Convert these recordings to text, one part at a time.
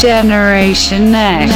Generation. Next.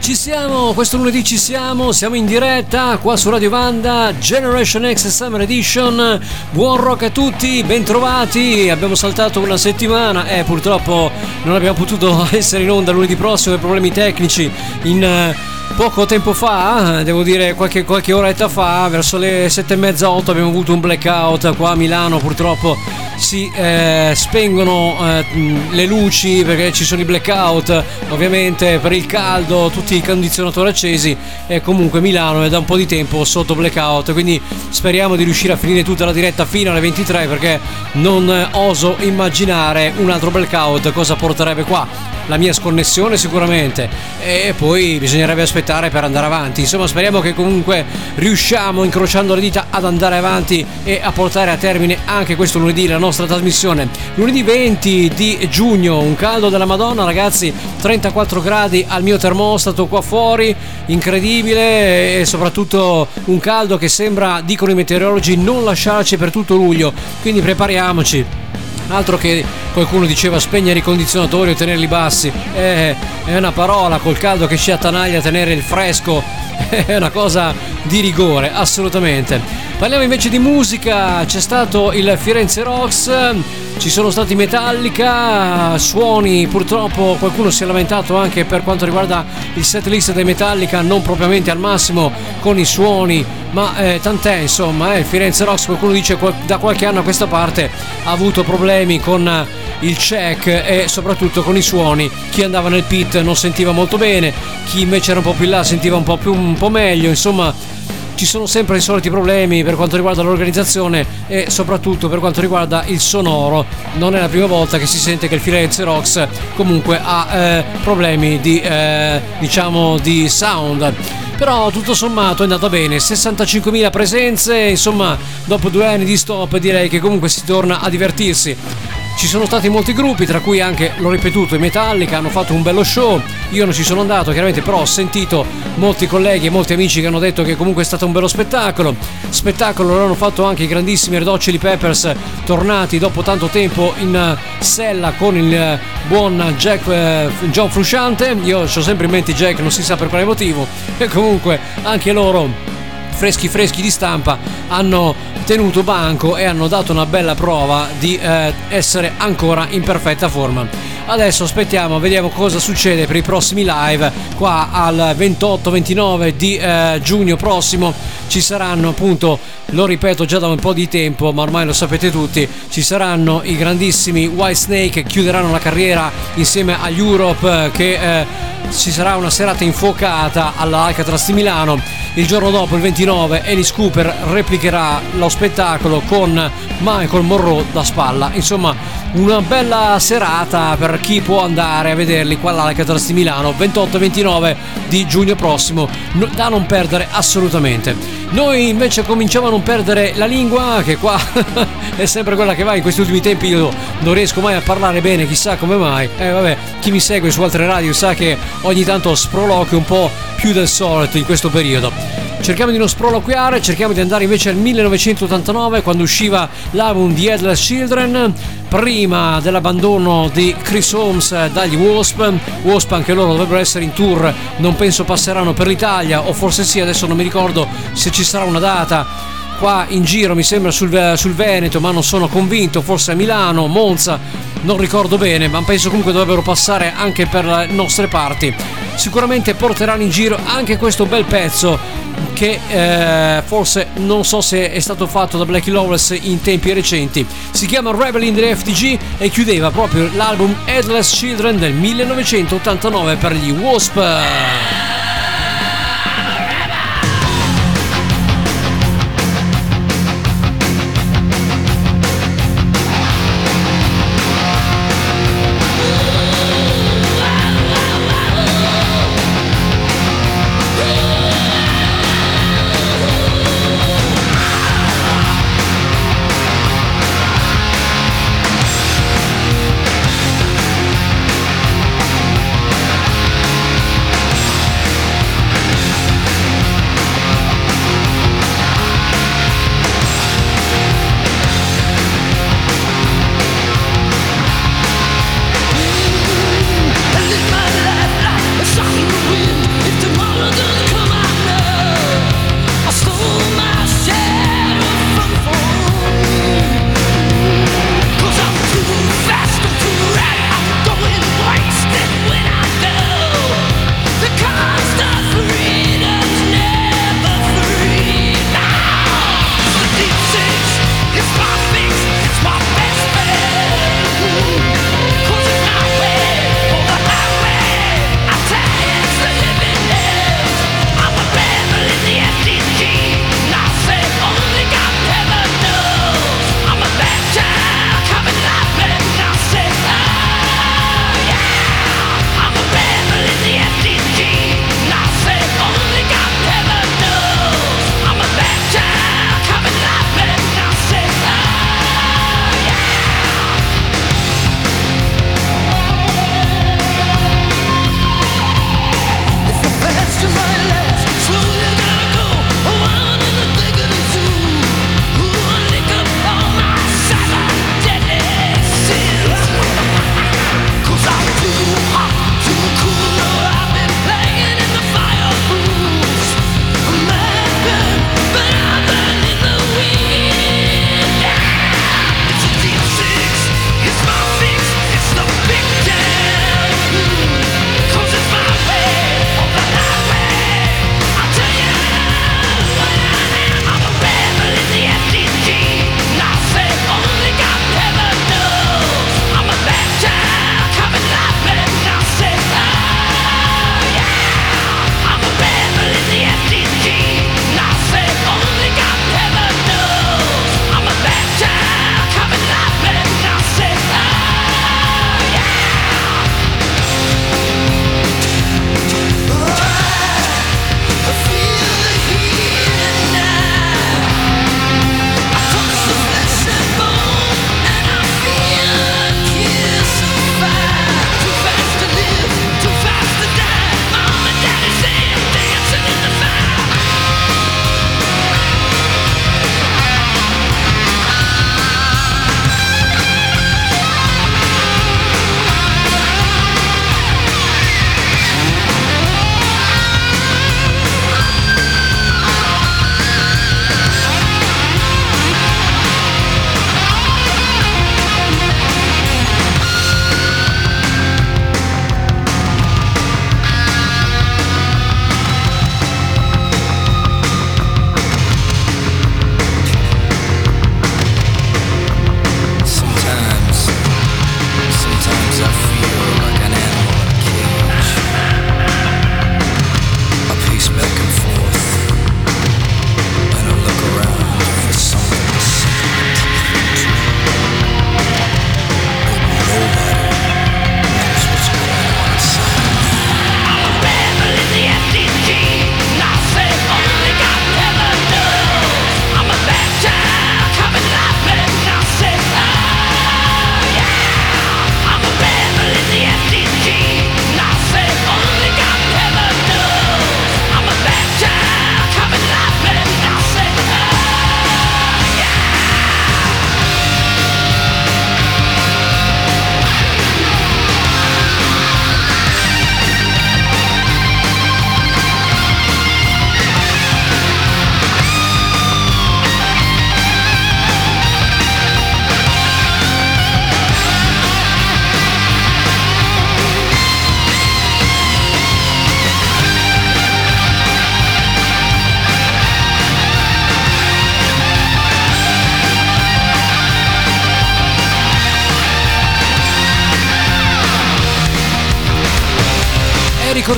Ci siamo, questo lunedì ci siamo, siamo in diretta qua su Radio Vanda, Generation X Summer Edition. Buon rock a tutti, bentrovati. Abbiamo saltato una settimana e eh, purtroppo non abbiamo potuto essere in onda lunedì prossimo per problemi tecnici in Poco tempo fa, devo dire qualche, qualche oretta fa, verso le sette e mezza, otto abbiamo avuto un blackout qua a Milano, purtroppo si eh, spengono eh, le luci perché ci sono i blackout, ovviamente per il caldo, tutti i condizionatori accesi e comunque Milano è da un po' di tempo sotto blackout, quindi speriamo di riuscire a finire tutta la diretta fino alle 23 perché non oso immaginare un altro blackout cosa porterebbe qua la mia sconnessione sicuramente. E poi bisognerebbe aspettare per andare avanti. Insomma speriamo che comunque riusciamo incrociando le dita ad andare avanti e a portare a termine anche questo lunedì la nostra trasmissione. Lunedì 20 di giugno un caldo della madonna ragazzi 34 gradi al mio termostato qua fuori incredibile e soprattutto un caldo che sembra dicono i meteorologi non lasciarci per tutto luglio. Quindi prepariamoci altro che qualcuno diceva spegnere i condizionatori o tenerli bassi, eh, è una parola col caldo che ci attanaglia tenere il fresco, è una cosa di rigore, assolutamente. Parliamo invece di musica, c'è stato il Firenze Rocks, ci sono stati Metallica, suoni, purtroppo qualcuno si è lamentato anche per quanto riguarda il set list dei Metallica, non propriamente al massimo con i suoni, ma eh, tant'è insomma, eh, Firenze Rocks qualcuno dice da qualche anno a questa parte ha avuto problemi con il check e soprattutto con i suoni, chi andava nel pit non sentiva molto bene, chi invece era un po' più là sentiva un po' più un po' meglio, insomma ci sono sempre i soliti problemi per quanto riguarda l'organizzazione e soprattutto per quanto riguarda il sonoro. Non è la prima volta che si sente che il Firenze Rocks comunque ha eh, problemi di, eh, diciamo, di sound però tutto sommato è andata bene. 65.000 presenze insomma dopo due anni di stop direi che comunque si torna a divertirsi ci sono stati molti gruppi, tra cui anche, l'ho ripetuto, i Metallica hanno fatto un bello show. Io non ci sono andato, chiaramente, però ho sentito molti colleghi e molti amici che hanno detto che comunque è stato un bello spettacolo. Spettacolo lo hanno fatto anche i grandissimi Red Hot Peppers, tornati dopo tanto tempo in eh, sella con il eh, buon Jack eh, John Frusciante. Io ho sempre in mente Jack, non si sa per quale motivo. E comunque anche loro freschi freschi di stampa hanno tenuto banco e hanno dato una bella prova di eh, essere ancora in perfetta forma. Adesso aspettiamo, vediamo cosa succede per i prossimi live. Qua al 28-29 di eh, giugno prossimo ci saranno appunto, lo ripeto già da un po' di tempo, ma ormai lo sapete tutti, ci saranno i grandissimi White Snake che chiuderanno la carriera insieme agli Europe che eh, ci sarà una serata infuocata alla Alcatraz di Milano. Il giorno dopo, il 29, Alice Cooper replicherà lo spettacolo con Michael Monroe da spalla. Insomma, una bella serata per chi può andare a vederli qua all'Alcatraz di Milano, 28-29 di giugno prossimo, da non perdere assolutamente. Noi invece cominciamo a non perdere la lingua, che qua è sempre quella che va. In questi ultimi tempi io non riesco mai a parlare bene, chissà come mai. Eh vabbè, chi mi segue su altre radio sa che ogni tanto sproloquio un po' più del solito in questo periodo. Cerchiamo di non sproloquiare, cerchiamo di andare invece al 1989 quando usciva l'album The Headless Children, prima dell'abbandono di Chris Holmes dagli Wasp. Wasp anche loro dovrebbero essere in tour, non penso passeranno per l'Italia o forse sì, adesso non mi ricordo se ci sarà una data qua in giro, mi sembra sul, sul Veneto, ma non sono convinto, forse a Milano, Monza, non ricordo bene, ma penso comunque dovrebbero passare anche per le nostre parti. Sicuramente porteranno in giro anche questo bel pezzo che eh, forse non so se è stato fatto da Blackie Lawless in tempi recenti. Si chiama Rebel in the FTG e chiudeva proprio l'album Headless Children del 1989 per gli Wasp.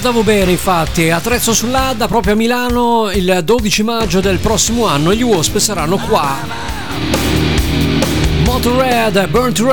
Ricordavo bene, infatti, attrezzo sull'Adda proprio a Milano il 12 maggio del prossimo anno. Gli Wasp saranno qua. Motorhead, Burn to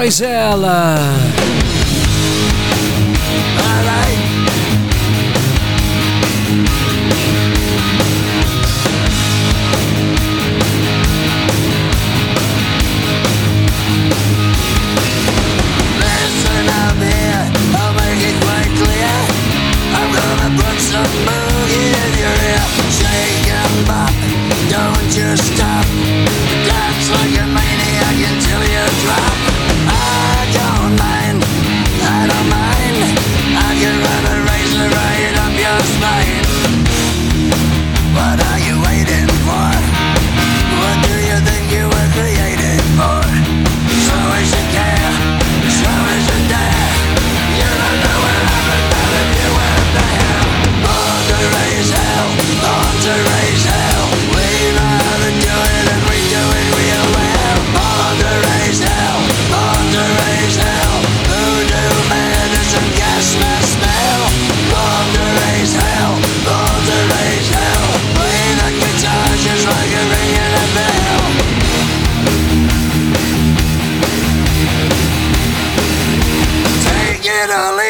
finally.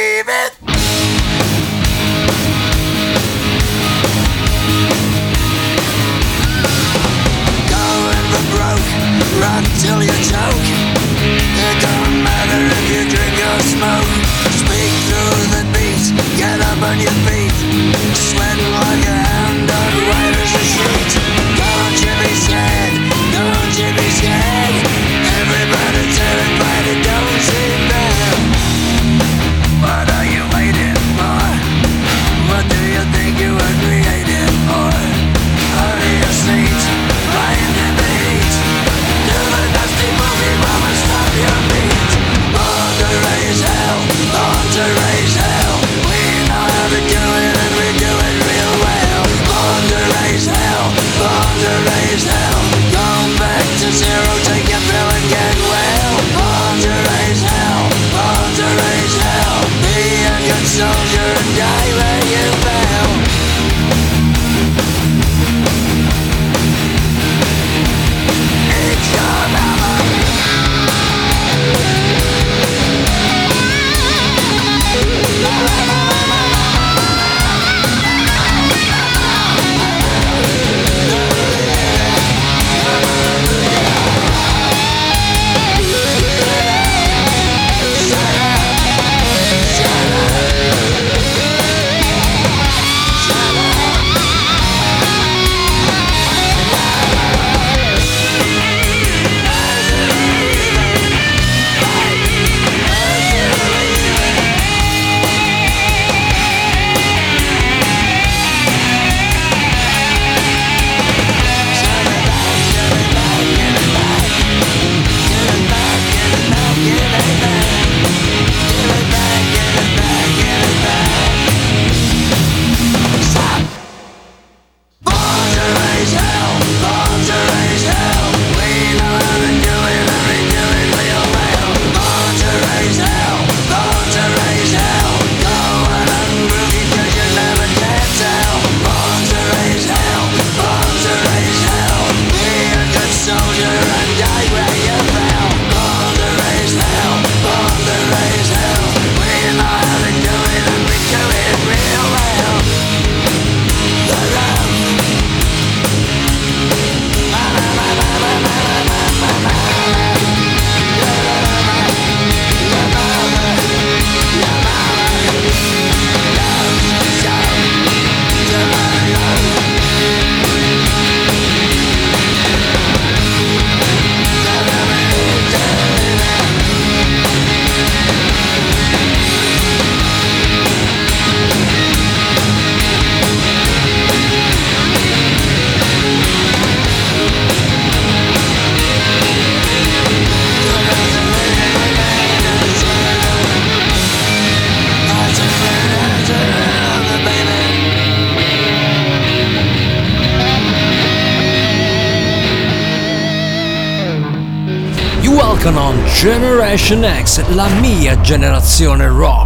Generation X, la mia generazione rock.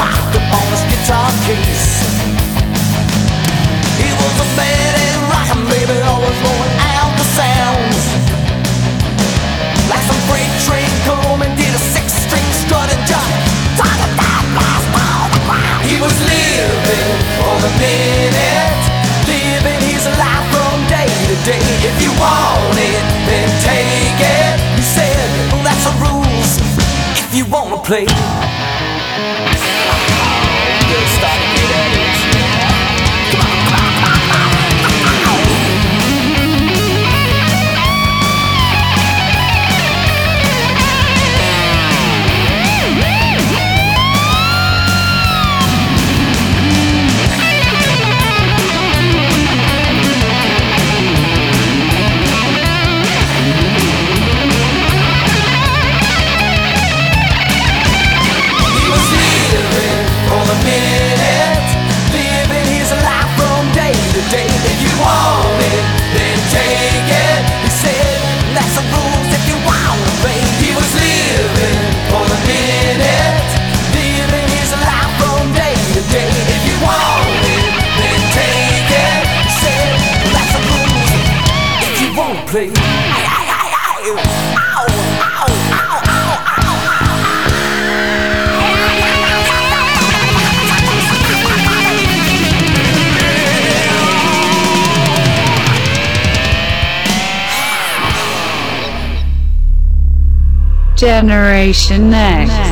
Up on his guitar case. He was a bad and rockin' baby, always blowing out the sounds. Like some freight train come and did a six-string strut and jump. He was living for the minute, living his life from day to day. If you want it, then take it. He said, well, that's the rules. If you wanna play. Generation Next.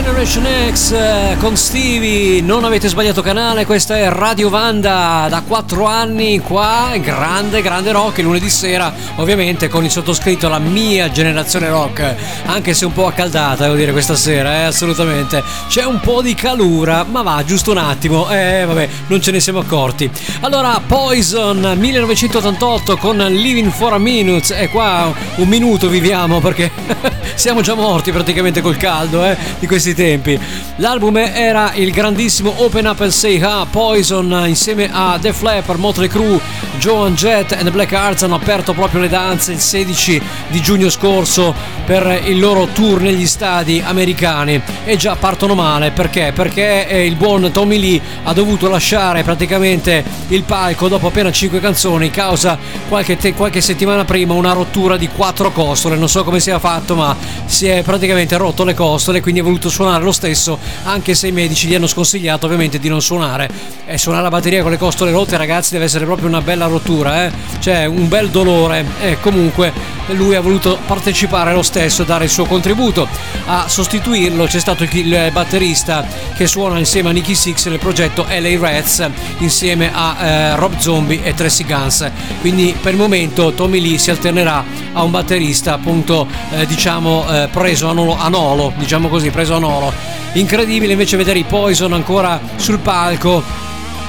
Generation X eh, con Stevie, non avete sbagliato canale, questa è Radio Vanda da 4 anni qua, grande grande rock, lunedì sera ovviamente con il sottoscritto la mia generazione rock, anche se un po' accaldata devo dire questa sera, eh, assolutamente, c'è un po' di calura, ma va giusto un attimo, eh vabbè non ce ne siamo accorti. Allora Poison 1988 con Living for a Minute e qua un minuto viviamo perché siamo già morti praticamente col caldo eh, di questi tempi. L'album era il grandissimo Open Up and Say Ha, Poison insieme a The Flapper, Motley Crue, Joan Jett e The Black Hearts hanno aperto proprio le danze il 16 di giugno scorso per il loro tour negli stadi americani e già partono male perché? Perché eh, il buon Tommy Lee ha dovuto lasciare praticamente il palco dopo appena 5 canzoni causa qualche, te- qualche settimana prima una rottura di quattro costole non so come sia fatto ma si è praticamente rotto le costole quindi ha voluto suonare lo stesso anche se i medici gli hanno sconsigliato ovviamente di non suonare. E suonare la batteria con le costole rotte ragazzi deve essere proprio una bella rottura eh? cioè un bel dolore. E comunque lui ha voluto partecipare lo stesso e dare il suo contributo. A sostituirlo c'è stato il, batterista che suona insieme a Nicky Six nel progetto LA Rats insieme a eh, Rob Zombie e Tracy Guns. Quindi per il momento Tommy Lee si alternerà a un batterista appunto eh, diciamo eh, preso a nolo, a nolo diciamo così preso a nolo incredibile invece vedere i Poison ancora sul palco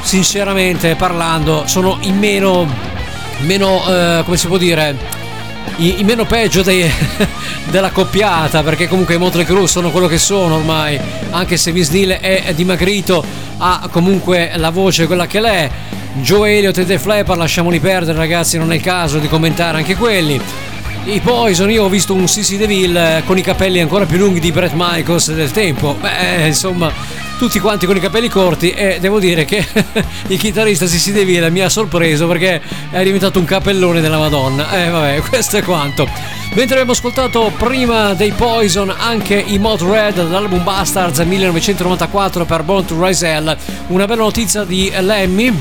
sinceramente parlando sono in meno meno eh, come si può dire i, i meno peggio dei, della coppiata perché comunque i Motley Crue sono quello che sono ormai anche se Neil è, è dimagrito ha comunque la voce quella che l'è. Joe Elliott e The Flapper lasciamoli perdere ragazzi non è il caso di commentare anche quelli i Poison io ho visto un Sissy DeVille con i capelli ancora più lunghi di Brett Michaels del tempo beh insomma tutti quanti con i capelli corti e devo dire che il chitarrista si Deville mi ha sorpreso perché è diventato un capellone della Madonna. Eh vabbè, questo è quanto. Mentre abbiamo ascoltato prima dei Poison anche i Mod Red dall'album Bastards 1994 per Born to Rise una bella notizia di Lemmy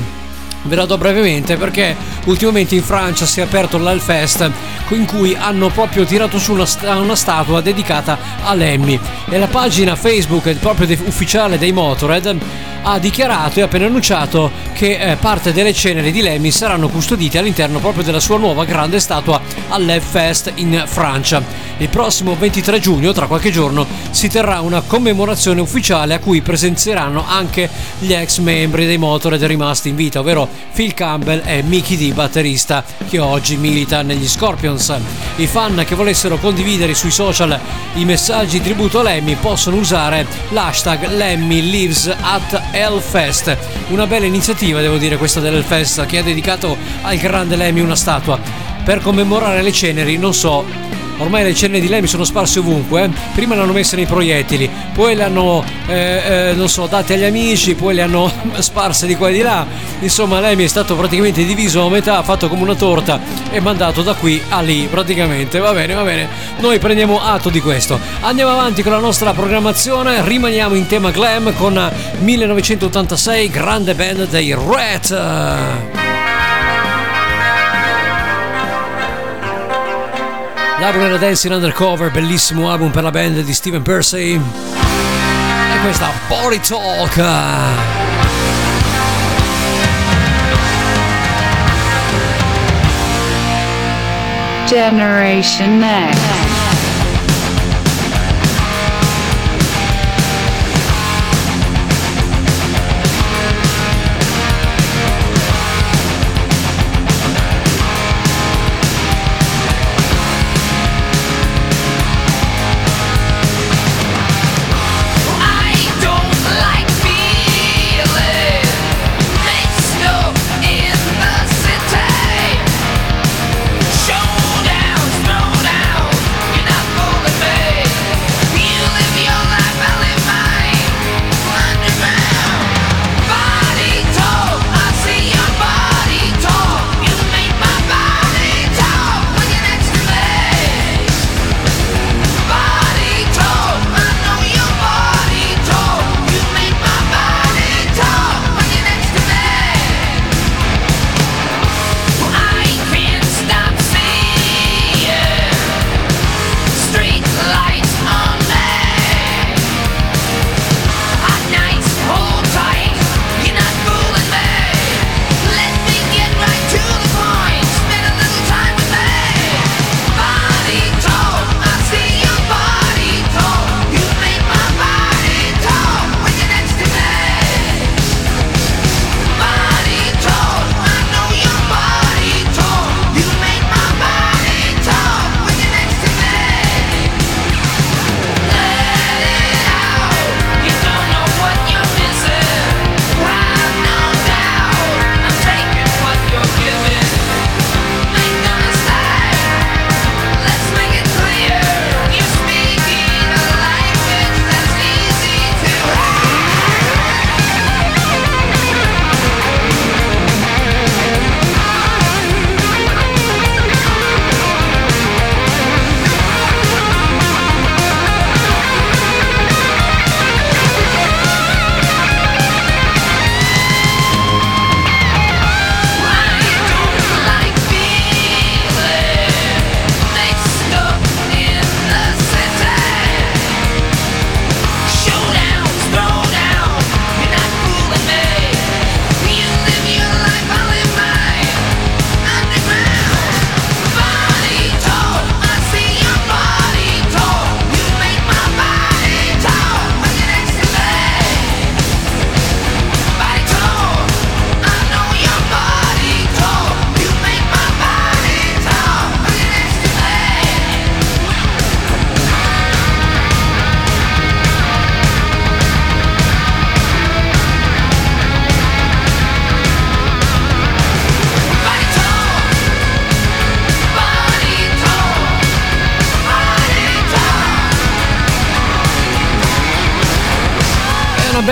Ve la do brevemente perché ultimamente in Francia si è aperto l'Alfest in cui hanno proprio tirato su una, una statua dedicata a Lemmy e la pagina Facebook proprio de- ufficiale dei Motorhead ha dichiarato e appena annunciato che eh, parte delle ceneri di Lemmy saranno custodite all'interno proprio della sua nuova grande statua all'Evfest in Francia. Il prossimo 23 giugno, tra qualche giorno, si terrà una commemorazione ufficiale a cui presenzieranno anche gli ex membri dei Motorhead rimasti in vita, ovvero Phil Campbell e Mickey D, batterista che oggi milita negli Scorpions. I fan che volessero condividere sui social i messaggi tributo a Lemmy possono usare l'hashtag Lemmy Lives at Hellfest. Una bella iniziativa, devo dire, questa dell'Hellfest che ha dedicato al grande Lemmy una statua. Per commemorare le ceneri, non so, ormai le cenne di Lemmy sono sparse ovunque. Eh. Prima le hanno messe nei proiettili, poi le hanno, eh, eh, non so, date agli amici, poi le hanno sparse di qua e di là. Insomma, Lemmy è stato praticamente diviso a metà, fatto come una torta e mandato da qui a lì, praticamente. Va bene, va bene. Noi prendiamo atto di questo. Andiamo avanti con la nostra programmazione, rimaniamo in tema glam con 1986, grande band dei Rat. L'album era Dancing Undercover, bellissimo album per la band di Steven Percy. E questa Body Talk. Generation Next.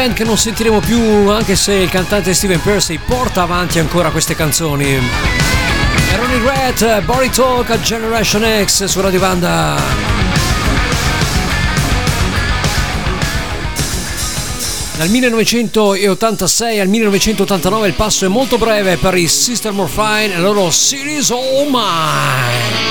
Band che non sentiremo più anche se il cantante Steven Percy porta avanti ancora queste canzoni. Erano i Red, Body Talk a Generation X su Radio Vanda. Dal 1986 al 1989 il passo è molto breve per i Sister Morphine e loro Cities All Mine.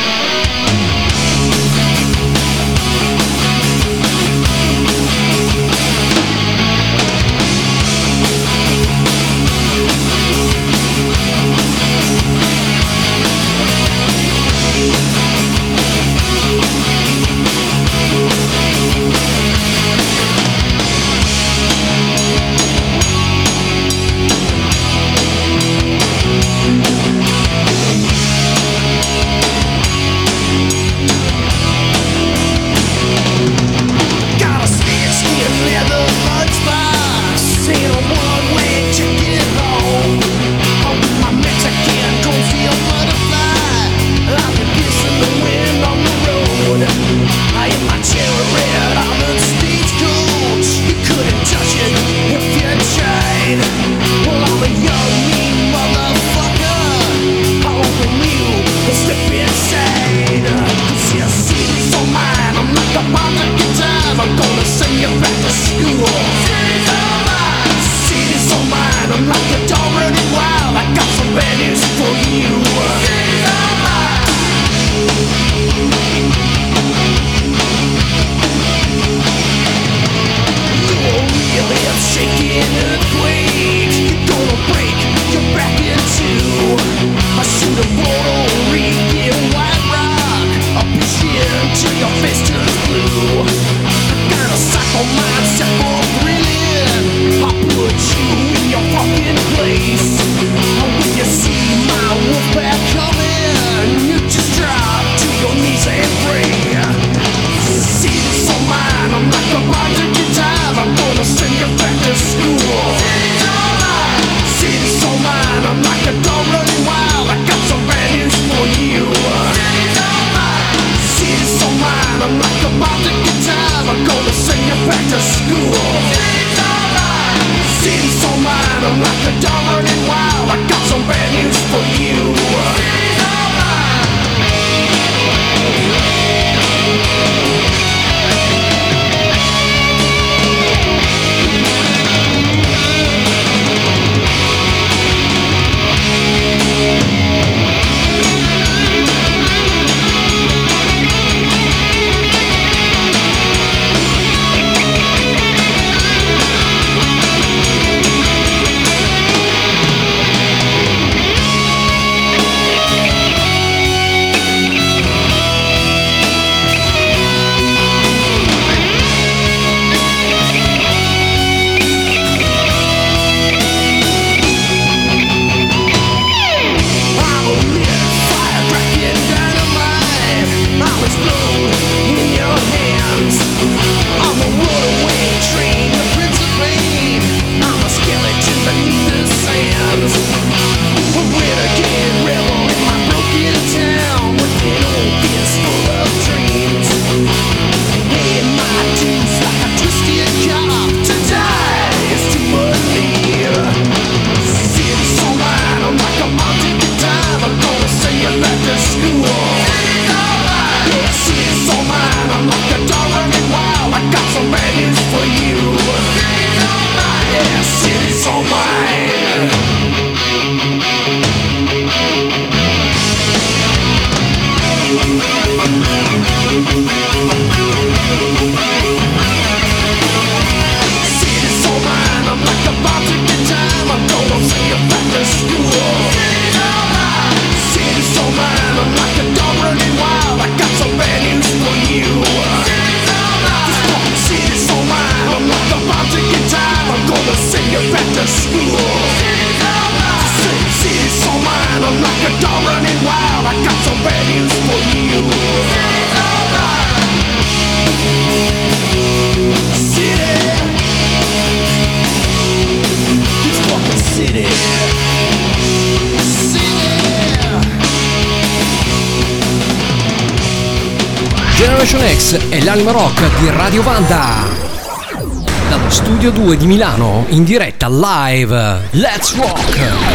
in diretta live. Let's rock!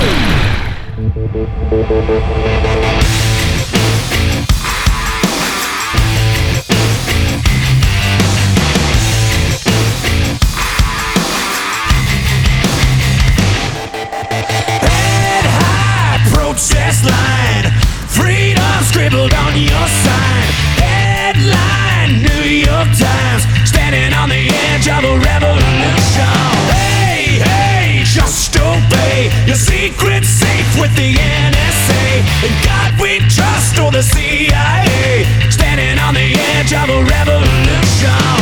In God we trust or the CIA Standing on the edge of a revolution.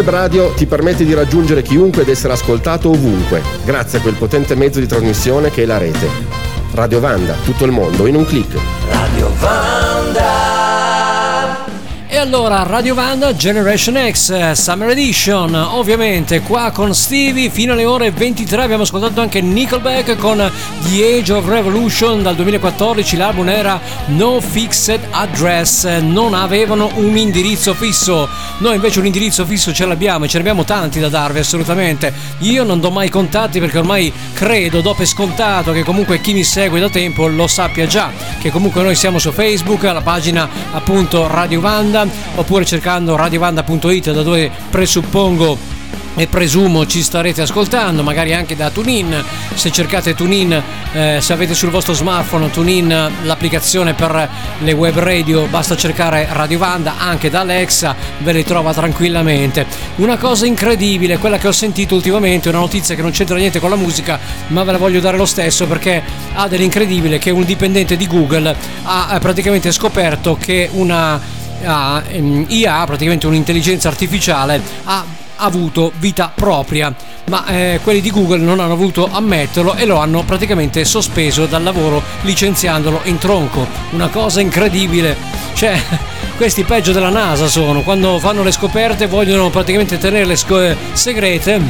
Web radio ti permette di raggiungere chiunque ed essere ascoltato ovunque, grazie a quel potente mezzo di trasmissione che è la rete. Radio Vanda, tutto il mondo in un clic. Radio Vanda allora Radio Vanda Generation X Summer Edition ovviamente qua con Stevie fino alle ore 23 abbiamo ascoltato anche Nickelback con The Age of Revolution. Dal 2014 l'album era No Fixed Address non avevano un indirizzo fisso. Noi invece un indirizzo fisso ce l'abbiamo e ce ne abbiamo tanti da darvi assolutamente. Io non do mai contatti perché ormai credo do per scontato che comunque chi mi segue da tempo lo sappia già che comunque noi siamo su Facebook alla pagina appunto Radio Vanda oppure cercando radiovanda.it da dove presuppongo e presumo ci starete ascoltando, magari anche da TuneIn. Se cercate TuneIn, eh, se avete sul vostro smartphone TuneIn l'applicazione per le web radio, basta cercare Radio Vanda anche da Alexa, ve le trova tranquillamente. Una cosa incredibile, quella che ho sentito ultimamente, una notizia che non c'entra niente con la musica, ma ve la voglio dare lo stesso perché ha dell'incredibile che un dipendente di Google ha eh, praticamente scoperto che una ehm, IA, praticamente un'intelligenza artificiale, ha avuto vita propria, ma eh, quelli di Google non hanno voluto ammetterlo e lo hanno praticamente sospeso dal lavoro licenziandolo in tronco. Una cosa incredibile. Cioè, questi peggio della NASA sono, quando fanno le scoperte vogliono praticamente tenerle sco- segrete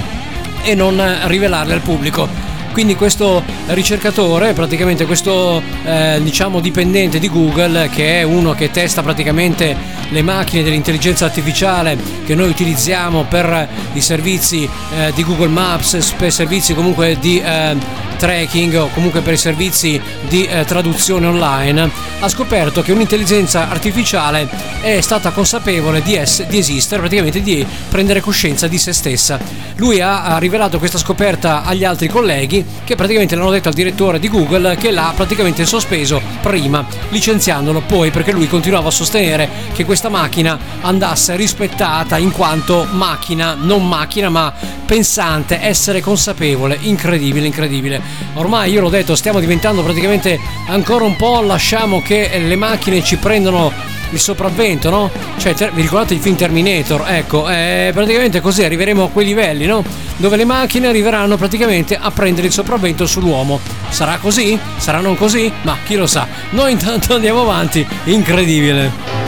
e non rivelarle al pubblico. Quindi questo ricercatore, praticamente questo eh, diciamo dipendente di Google, che è uno che testa praticamente le macchine dell'intelligenza artificiale che noi utilizziamo per i servizi eh, di Google Maps, per servizi comunque di eh, tracking o comunque per i servizi di eh, traduzione online, ha scoperto che un'intelligenza artificiale è stata consapevole di, ess- di esistere, praticamente di prendere coscienza di se stessa. Lui ha rivelato questa scoperta agli altri colleghi che praticamente l'hanno detto al direttore di Google che l'ha praticamente sospeso prima, licenziandolo poi perché lui continuava a sostenere che questa macchina andasse rispettata in quanto macchina, non macchina ma pensante, essere consapevole, incredibile, incredibile. Ormai io l'ho detto, stiamo diventando praticamente ancora un po', lasciamo che le macchine ci prendano il sopravvento, no? Cioè, ter- vi ricordate il film Terminator? Ecco, eh, praticamente così arriveremo a quei livelli, no? Dove le macchine arriveranno praticamente a prendere il sopravvento sull'uomo. Sarà così? Sarà non così? Ma chi lo sa? Noi intanto andiamo avanti, incredibile.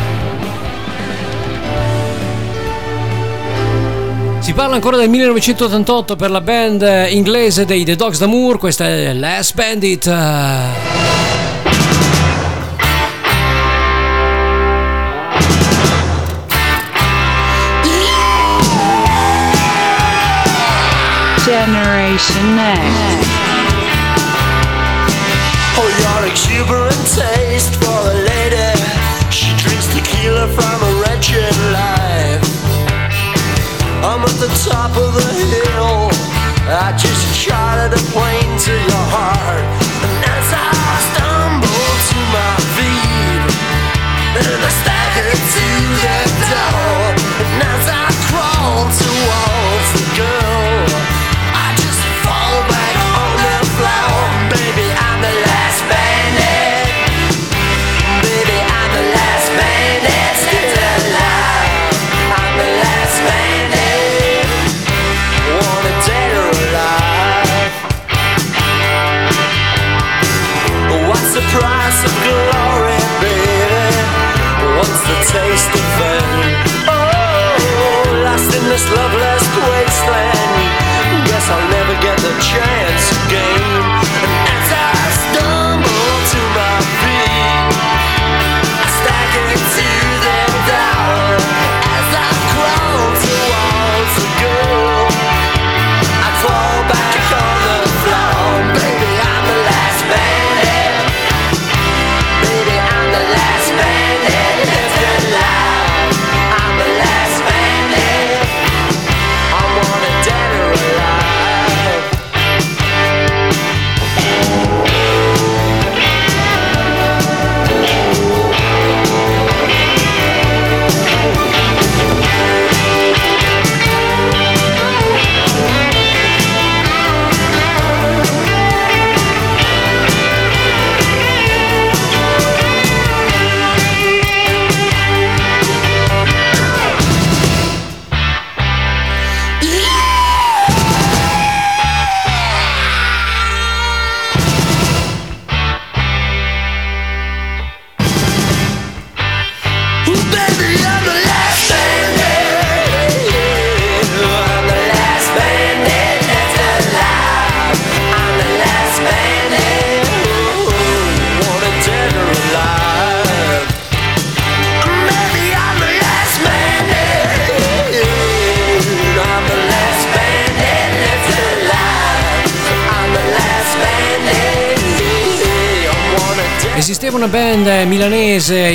Si parla ancora del 1988 per la band inglese dei The Dogs d'Amour, questa è Last Bandit. Generation X. Oh, your exuberant taste for a lady. She drinks tequila from a wretched life. I'm at the top of the hill. I just charted a plane to your heart.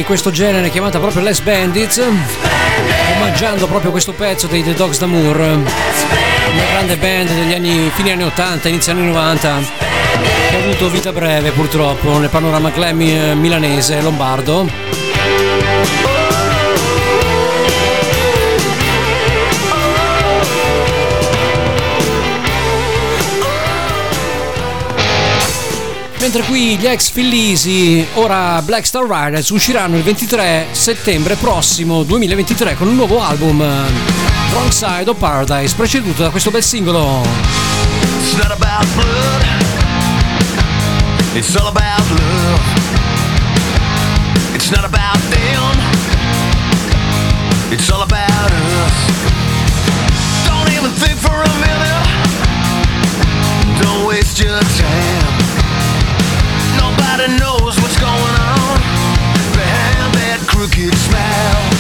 Questo genere chiamata proprio Les Bandits, omaggiando proprio questo pezzo dei The Dogs d'Amour. Una grande band degli anni fine anni 80, inizio anni 90 che ha avuto vita breve purtroppo nel panorama glam eh, milanese lombardo. Mentre qui gli ex Fillisi, ora Black Star Riders, usciranno il 23 settembre prossimo 2023 con un nuovo album, Wrong Side of Paradise, preceduto da questo bel singolo. It's not about blood. It's all about love. It's not about them. It's all about us. Don't even think for a minute. Don't waste your time. Knows what's going on behind that crooked smile.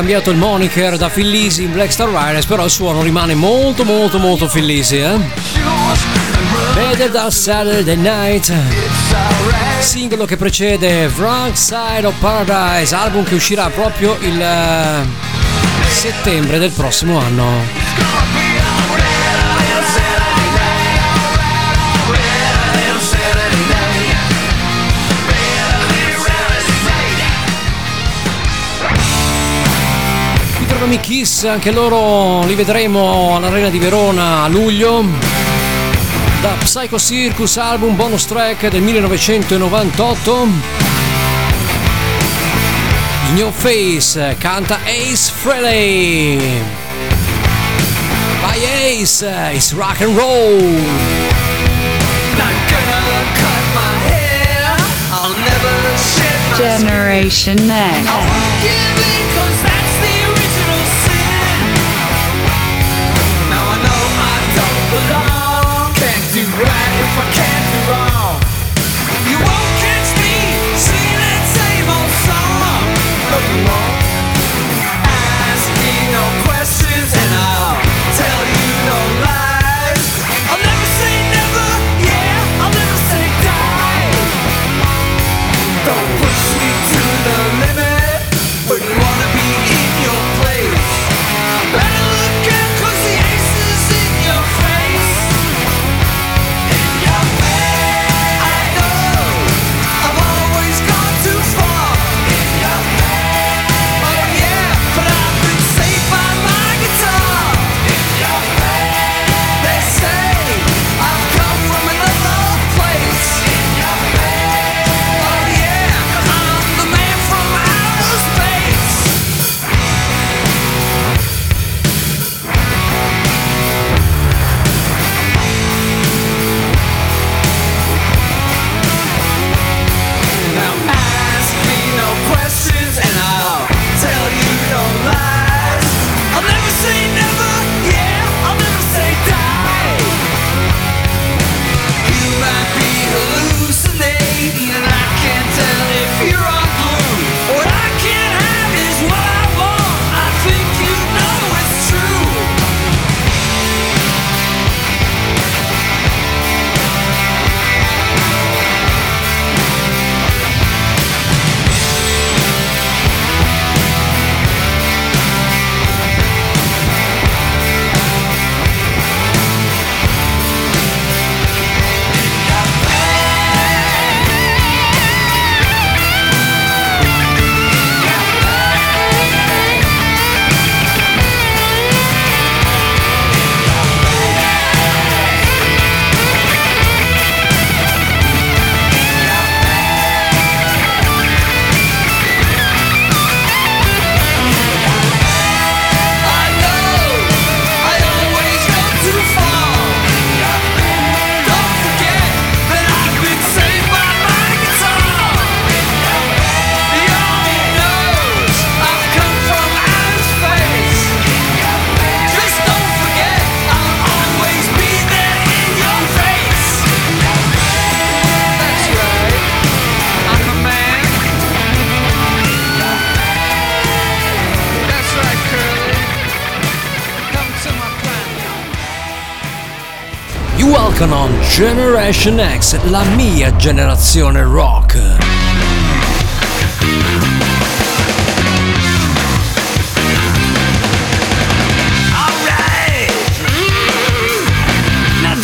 Cambiato il moniker da Fillisi in Black Star Riders, però il suono rimane molto molto molto Fillisi, eh? Better da Saturday Night, singolo che precede Wrong Side of Paradise, album che uscirà proprio il eh, settembre del prossimo anno. Programmi Kiss, anche loro li vedremo all'Arena di Verona a luglio. Da Psycho Circus album bonus track del 1998. In Your Face canta Ace Frehley. By Ace, it's rock and roll. Not gonna You won't catch me singing that same old song. No. Generation X, la mia generazione rock. Alright. Now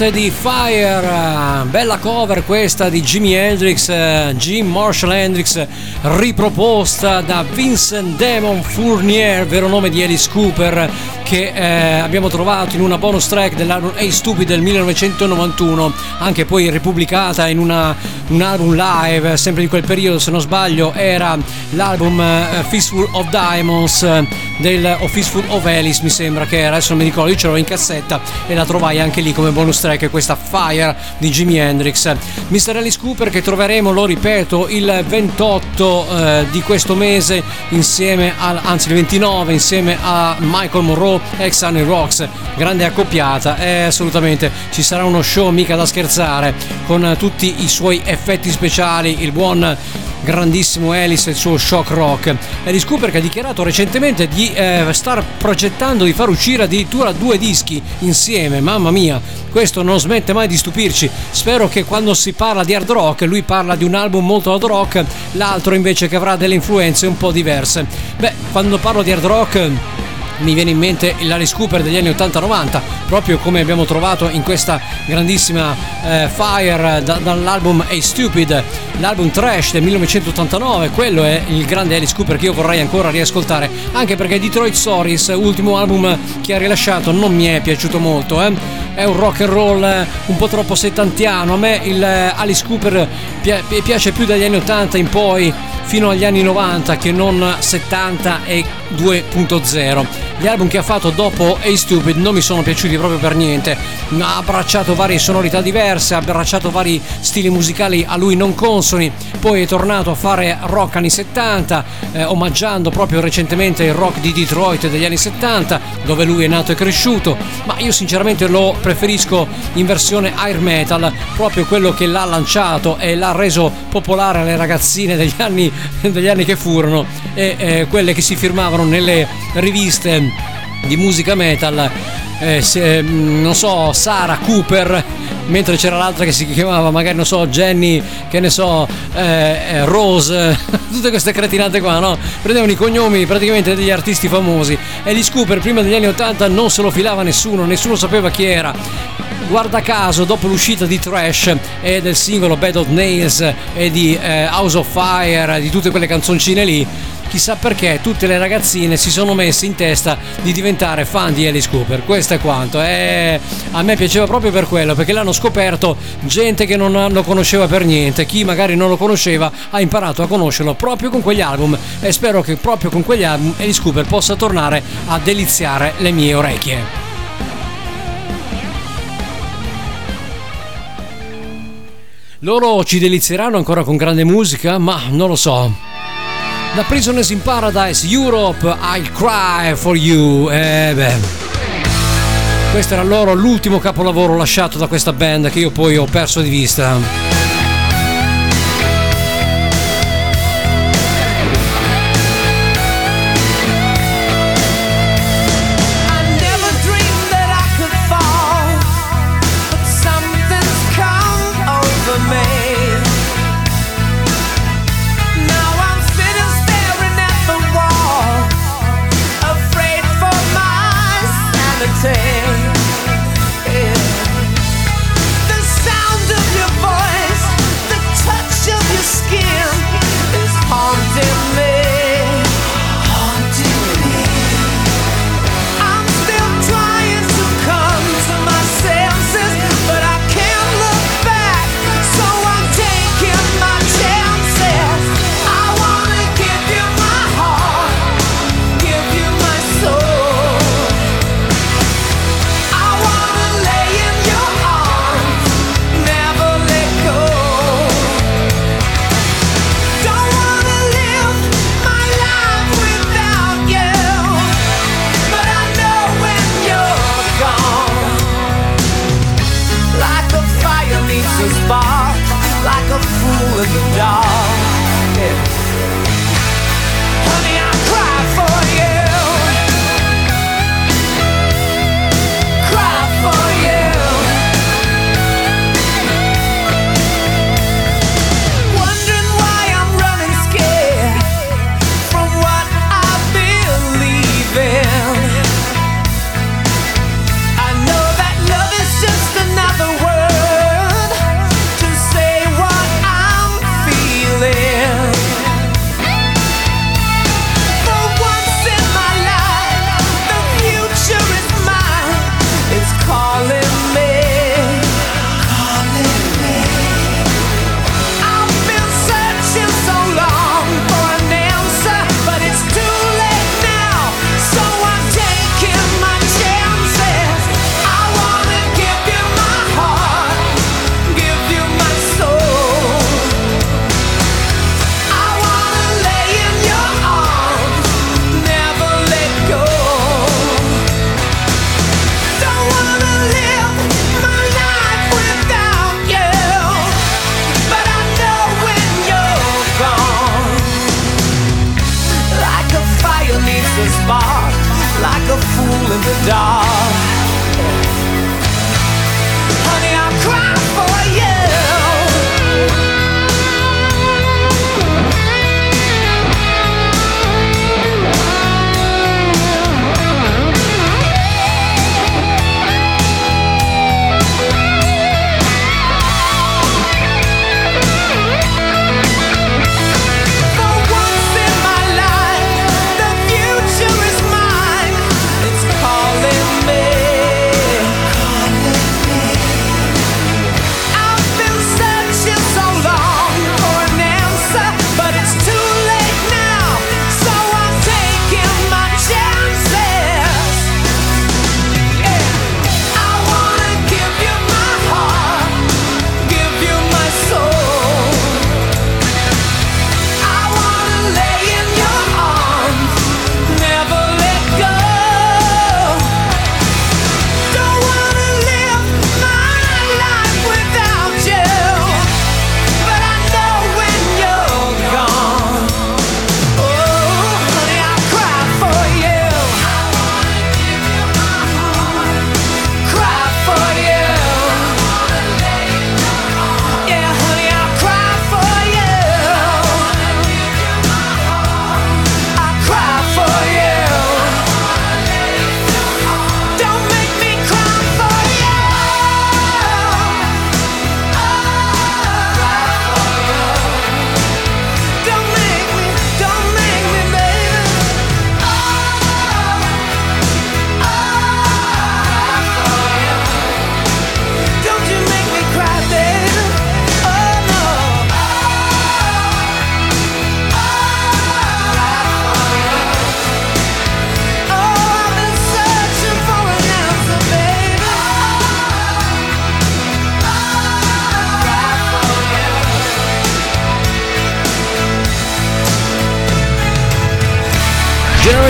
note di Fire, bella cover questa di Jimi Hendrix, eh, Jim Marshall Hendrix, riproposta da Vincent Damon Fournier, vero nome di Alice Cooper, che eh, abbiamo trovato in una bonus track dell'album Hey Stupid del 1991, anche poi ripubblicata in una- un album live, sempre di quel periodo se non sbaglio, era l'album eh, Fistful of Diamonds eh, del, o Fistful of Alice mi sembra che era, adesso non mi ricordo, io ce l'ho in cassetta e la trovai anche lì come bonus track questa Fire di Jimi Hendrix. Mr. Alice Cooper che troveremo, lo ripeto, il 28 eh, di questo mese insieme al, anzi il 29 insieme a Michael Monroe ex Sunny Rocks, grande accoppiata e assolutamente ci sarà uno show mica da scherzare con eh, tutti i suoi effetti speciali, il buon grandissimo Alice e il suo shock rock. Alice Cooper che ha dichiarato recentemente di eh, star progettando di far uscire addirittura due dischi insieme, mamma mia, questo non smette mai di stupirci. Spero che quando si parla di hard rock lui parla di un album molto hard rock, l'altro invece che avrà delle influenze un po' diverse. Beh, quando parlo di hard rock mi viene in mente l'Alice Cooper degli anni 80-90, proprio come abbiamo trovato in questa grandissima eh, Fire da- dall'album Hey Stupid, l'album Trash del 1989, quello è il grande Alice Cooper che io vorrei ancora riascoltare, anche perché Detroit Stories, ultimo album che ha rilasciato, non mi è piaciuto molto, eh. è un rock and roll eh, un po' troppo settantiano, a me il eh, Alice Cooper pi- piace più dagli anni 80 in poi fino agli anni 90 che non 70 e 2.0 gli album che ha fatto dopo A Stupid non mi sono piaciuti proprio per niente. Ha abbracciato varie sonorità diverse, ha abbracciato vari stili musicali a lui non consoni, poi è tornato a fare rock anni 70, eh, omaggiando proprio recentemente il rock di Detroit degli anni 70, dove lui è nato e cresciuto, ma io sinceramente lo preferisco in versione air metal, proprio quello che l'ha lanciato e l'ha reso popolare alle ragazzine degli anni, degli anni che furono e eh, quelle che si firmavano nelle riviste di musica metal. eh, se- non so, Sara Cooper, mentre c'era l'altra che si chiamava magari, non so, Jenny, che ne so, eh, eh, Rose, tutte queste cretinate qua, no? Prendevano i cognomi praticamente degli artisti famosi e gli Scooper prima degli anni 80 non se lo filava nessuno, nessuno sapeva chi era. Guarda caso, dopo l'uscita di Trash e del singolo Bad of Nails e di eh, House of Fire, di tutte quelle canzoncine lì, chissà perché tutte le ragazzine si sono messe in testa di diventare fan di Alice Cooper. Questo è quanto. E a me piaceva proprio per quello, perché l'hanno scoperto gente che non lo conosceva per niente. Chi magari non lo conosceva ha imparato a conoscerlo proprio con quegli album. E spero che proprio con quegli album Alice Cooper possa tornare a deliziare le mie orecchie. Loro ci delizieranno ancora con grande musica, ma non lo so. Da Prisoners in Paradise, Europe, I'll Cry for You. Eh beh. Questo era loro l'ultimo capolavoro lasciato da questa band che io poi ho perso di vista. a spark, like a fool in the dark.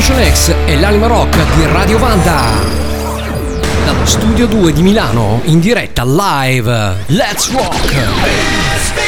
Generation X e l'anima rock di Radio Vanda. Dallo studio 2 di Milano, in diretta live. Let's rock!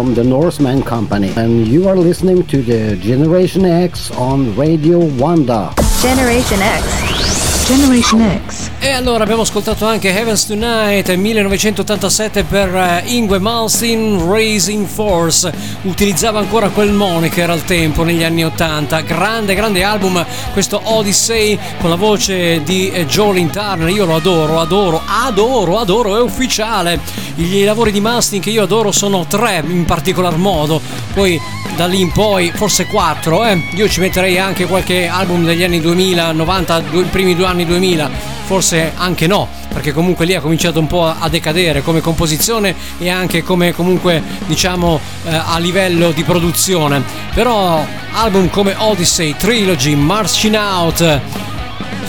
From the Norseman Company, and you are listening to the Generation X on Radio Wanda. Generation X. Generation X. E allora abbiamo ascoltato anche Heavens Tonight 1987 per eh, Ingwe Malmsteen Raising Force. Utilizzava ancora quel moniker al tempo negli anni 80. Grande, grande album questo Odyssey con la voce di eh, Jolin Turner. Io lo adoro, adoro, adoro, adoro, è ufficiale. I lavori di Malmsteen che io adoro sono tre in particolar modo. Poi da lì in poi forse quattro, eh. Io ci metterei anche qualche album degli anni 2000, 90, due- primi due anni 2000 forse anche no, perché comunque lì ha cominciato un po' a decadere come composizione e anche come comunque diciamo eh, a livello di produzione. Però album come Odyssey, Trilogy, Marching Out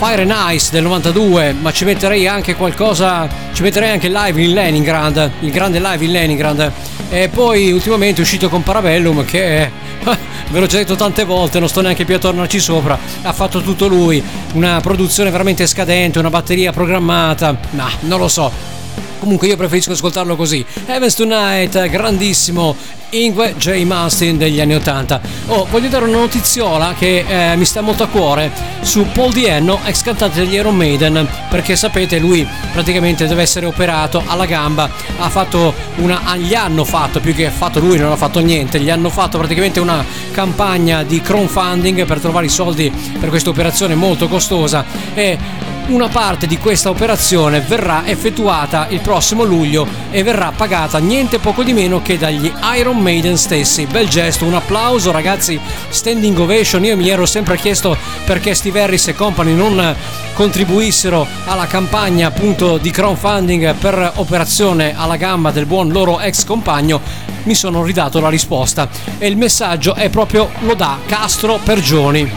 Fire and Ice del 92, ma ci metterei anche qualcosa, ci metterei anche live in Leningrad, il grande live in Leningrad. E poi ultimamente è uscito con Parabellum che ve l'ho già detto tante volte, non sto neanche più a tornarci sopra, ha fatto tutto lui, una produzione veramente scadente, una batteria programmata, ma non lo so, Comunque io preferisco ascoltarlo così. Heavens Tonight, grandissimo. Ingwe J. Mastin degli anni 80. Oh, voglio dare una notiziola che eh, mi sta molto a cuore su Paul Dienno, ex cantante degli Iron Maiden, perché sapete lui praticamente deve essere operato alla gamba, ha fatto una ah, gli hanno fatto più che ha fatto lui non ha fatto niente, gli hanno fatto praticamente una campagna di crowdfunding per trovare i soldi per questa operazione molto costosa e una parte di questa operazione verrà effettuata il prossimo luglio e verrà pagata niente poco di meno che dagli Iron Maiden stessi. Bel gesto, un applauso ragazzi, standing ovation. Io mi ero sempre chiesto perché Steve e company non contribuissero alla campagna appunto di crowdfunding per operazione alla gamba del buon loro ex compagno. Mi sono ridato la risposta e il messaggio è proprio lo dà Castro Pergioni.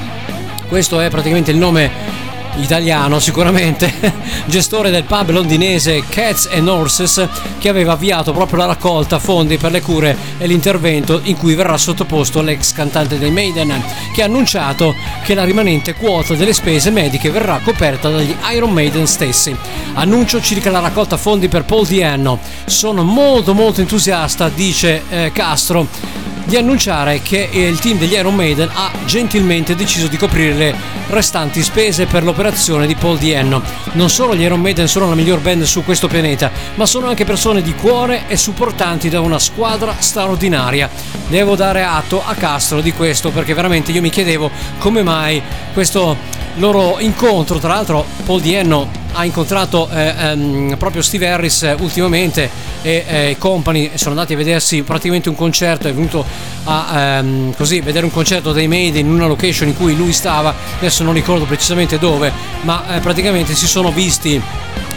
Questo è praticamente il nome italiano sicuramente, gestore del pub londinese Cats and Horses, che aveva avviato proprio la raccolta fondi per le cure e l'intervento in cui verrà sottoposto l'ex cantante dei Maiden, che ha annunciato che la rimanente quota delle spese mediche verrà coperta dagli Iron Maiden stessi. Annuncio circa la raccolta fondi per Paul Diano. Sono molto molto entusiasta, dice eh, Castro di annunciare che il team degli Iron Maiden ha gentilmente deciso di coprire le restanti spese per l'operazione di Paul Dienno. Non solo gli Iron Maiden sono la miglior band su questo pianeta, ma sono anche persone di cuore e supportanti da una squadra straordinaria. Devo dare atto a Castro di questo perché veramente io mi chiedevo come mai questo loro incontro, tra l'altro Paul Dienno ha incontrato eh, ehm, proprio Steve Harris eh, ultimamente e eh, Company sono andati a vedersi praticamente un concerto, è venuto a ehm, così, vedere un concerto dei Maiden in una location in cui lui stava, adesso non ricordo precisamente dove, ma eh, praticamente si sono visti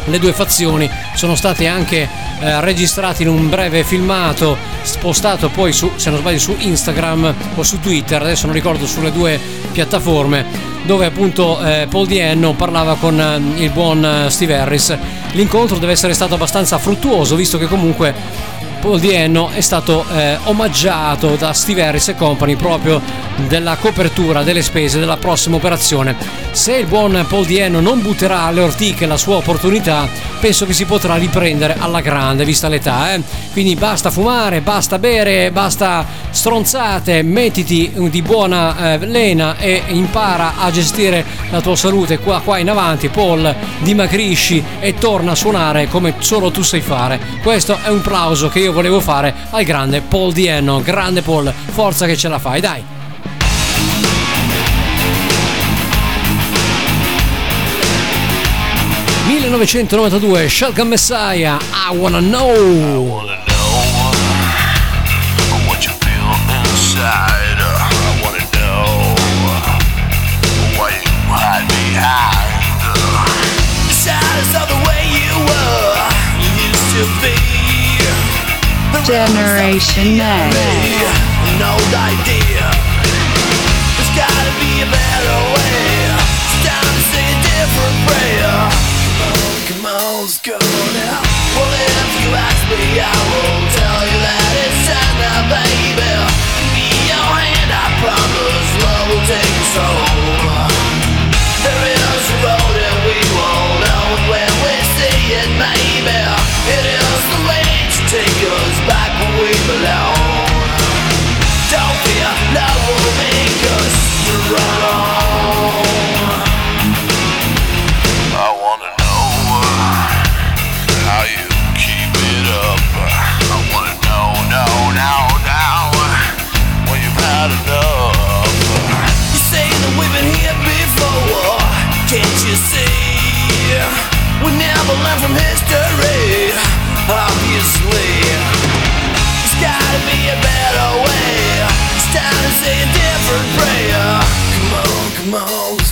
le due fazioni sono stati anche eh, registrati in un breve filmato spostato poi su se non sbaglio su Instagram o su Twitter adesso non ricordo sulle due piattaforme dove appunto eh, Paul Dienno parlava con eh, il buon Steve Harris. L'incontro deve essere stato abbastanza fruttuoso visto che comunque Paul Dienno è stato eh, omaggiato da Steve Harris e Company proprio della copertura delle spese della prossima operazione. Se il buon Paul Dienno non butterà alle ortiche la sua opportunità, penso che si potrà riprendere alla grande vista l'età. Eh? Quindi basta fumare, basta bere, basta stronzate, mettiti di buona eh, lena e impara a gestire la tua salute qua, qua in avanti. Paul, dimagrisci e torna a suonare come solo tu sai fare. Questo è un plauso che io volevo fare al grande Paul Dienno. Grande Paul, forza che ce la fai, dai! 1992 Shotgun Messiah I Wanna Know wanna know what you feel inside. I wanna know why you hide behind the shadows of the way you were, you used to be. Generation X.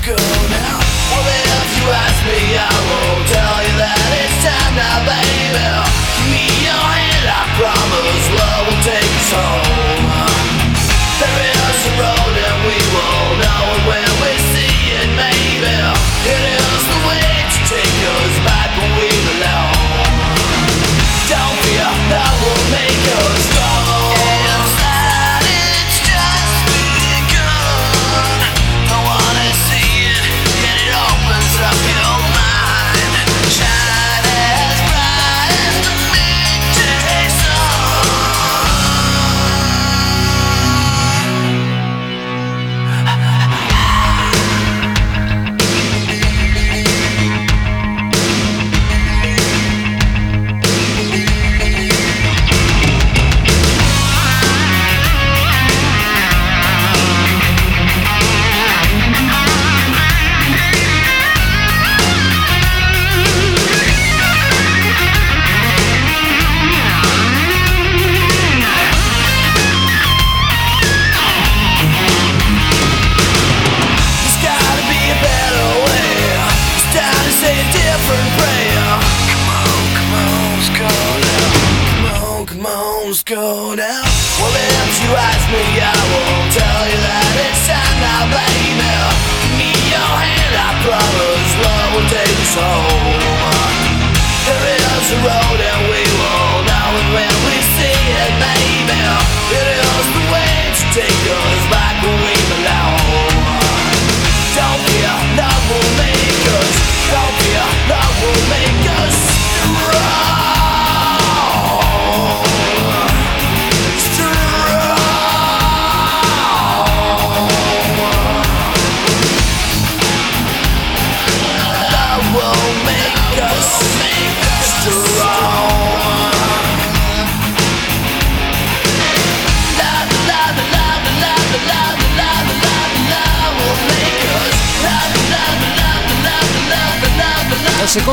go now. Well, if you ask me, I will tell you that it's time now, baby.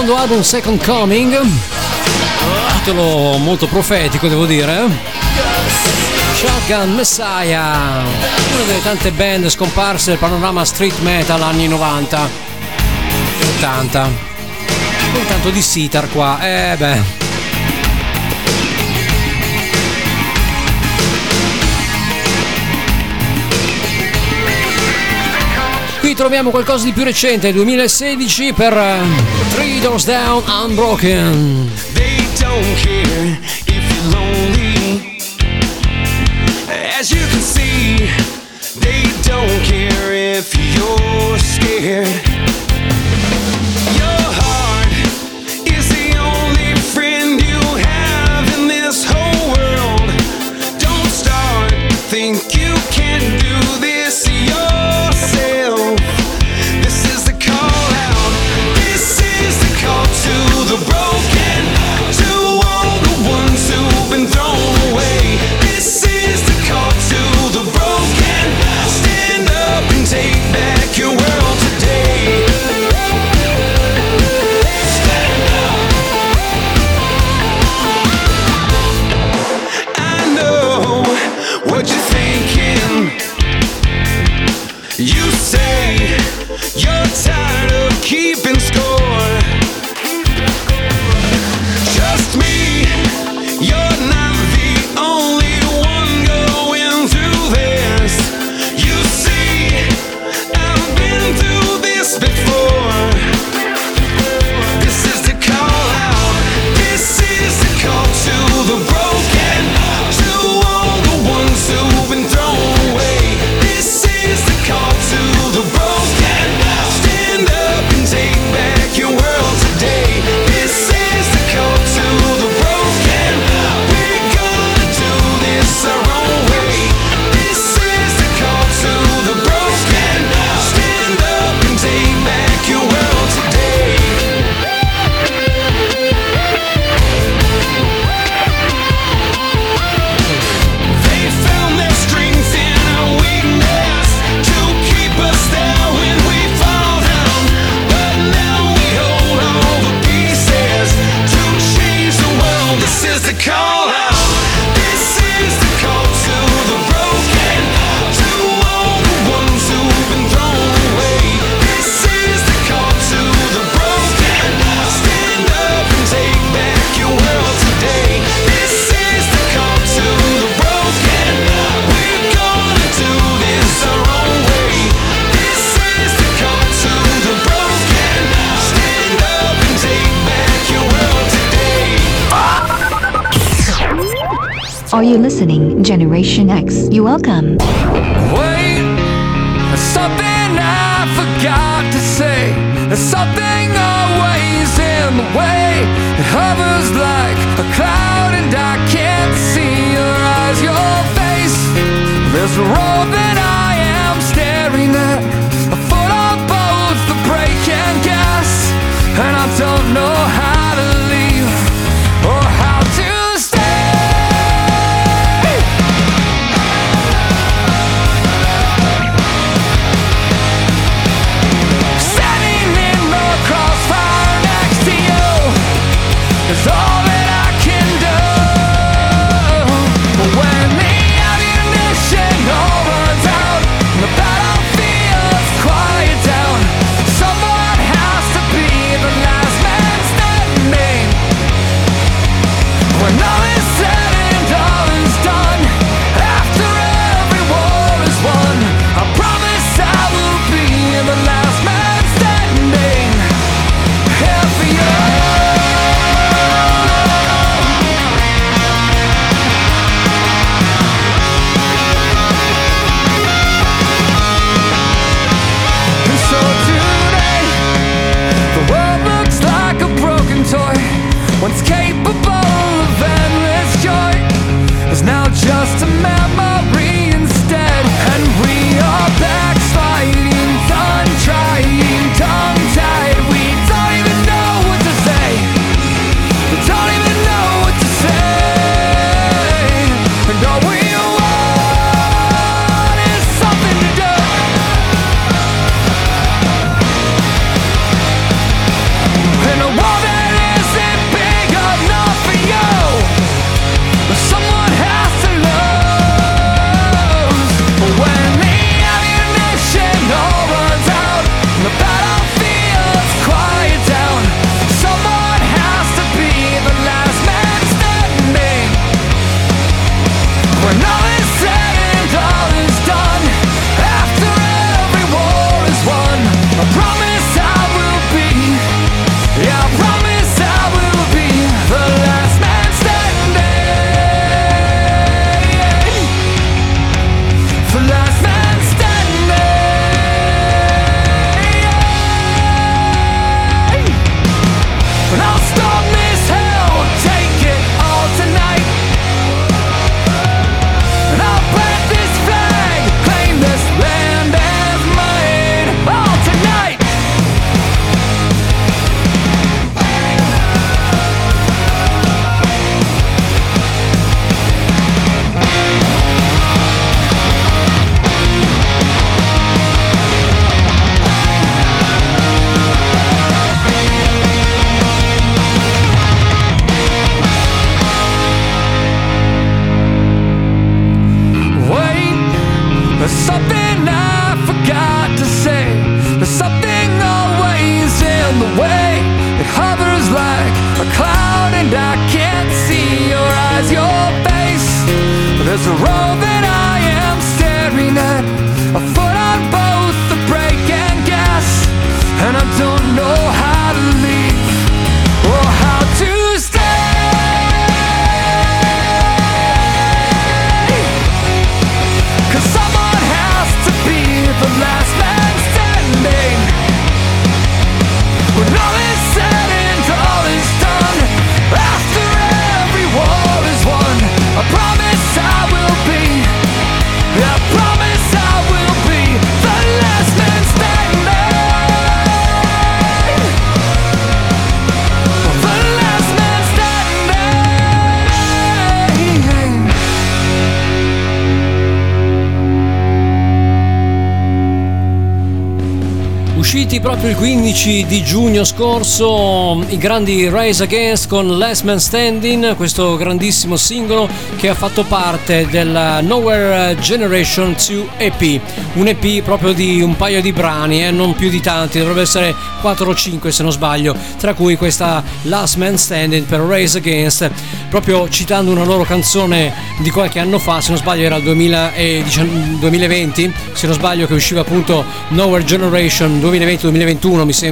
secondo album Second Coming, titolo molto profetico devo dire. Eh. Shotgun Messiah, una delle tante band scomparse del panorama street metal anni 90 e 80. Con tanto di sitar qua, eh beh. troviamo qualcosa di più recente, 2016 per eh, Three Doors Down Unbroken. They don't care if you're lonely. As you can see, they don't care if you're scared. Generation X. You're welcome. Wait, there's something I forgot to say. There's something always in the way. It hovers like a cloud, and I can't see your eyes, your face. There's a road that I 15 di giugno scorso i grandi Rise Against con Last Man Standing, questo grandissimo singolo che ha fatto parte del Nowhere Generation 2 EP, un EP proprio di un paio di brani, eh, non più di tanti, dovrebbe essere 4 o 5 se non sbaglio, tra cui questa Last Man Standing per Rise Against, proprio citando una loro canzone di qualche anno fa, se non sbaglio era il 2010 2020, se non sbaglio che usciva appunto Nowhere Generation 2020-2021 mi sembra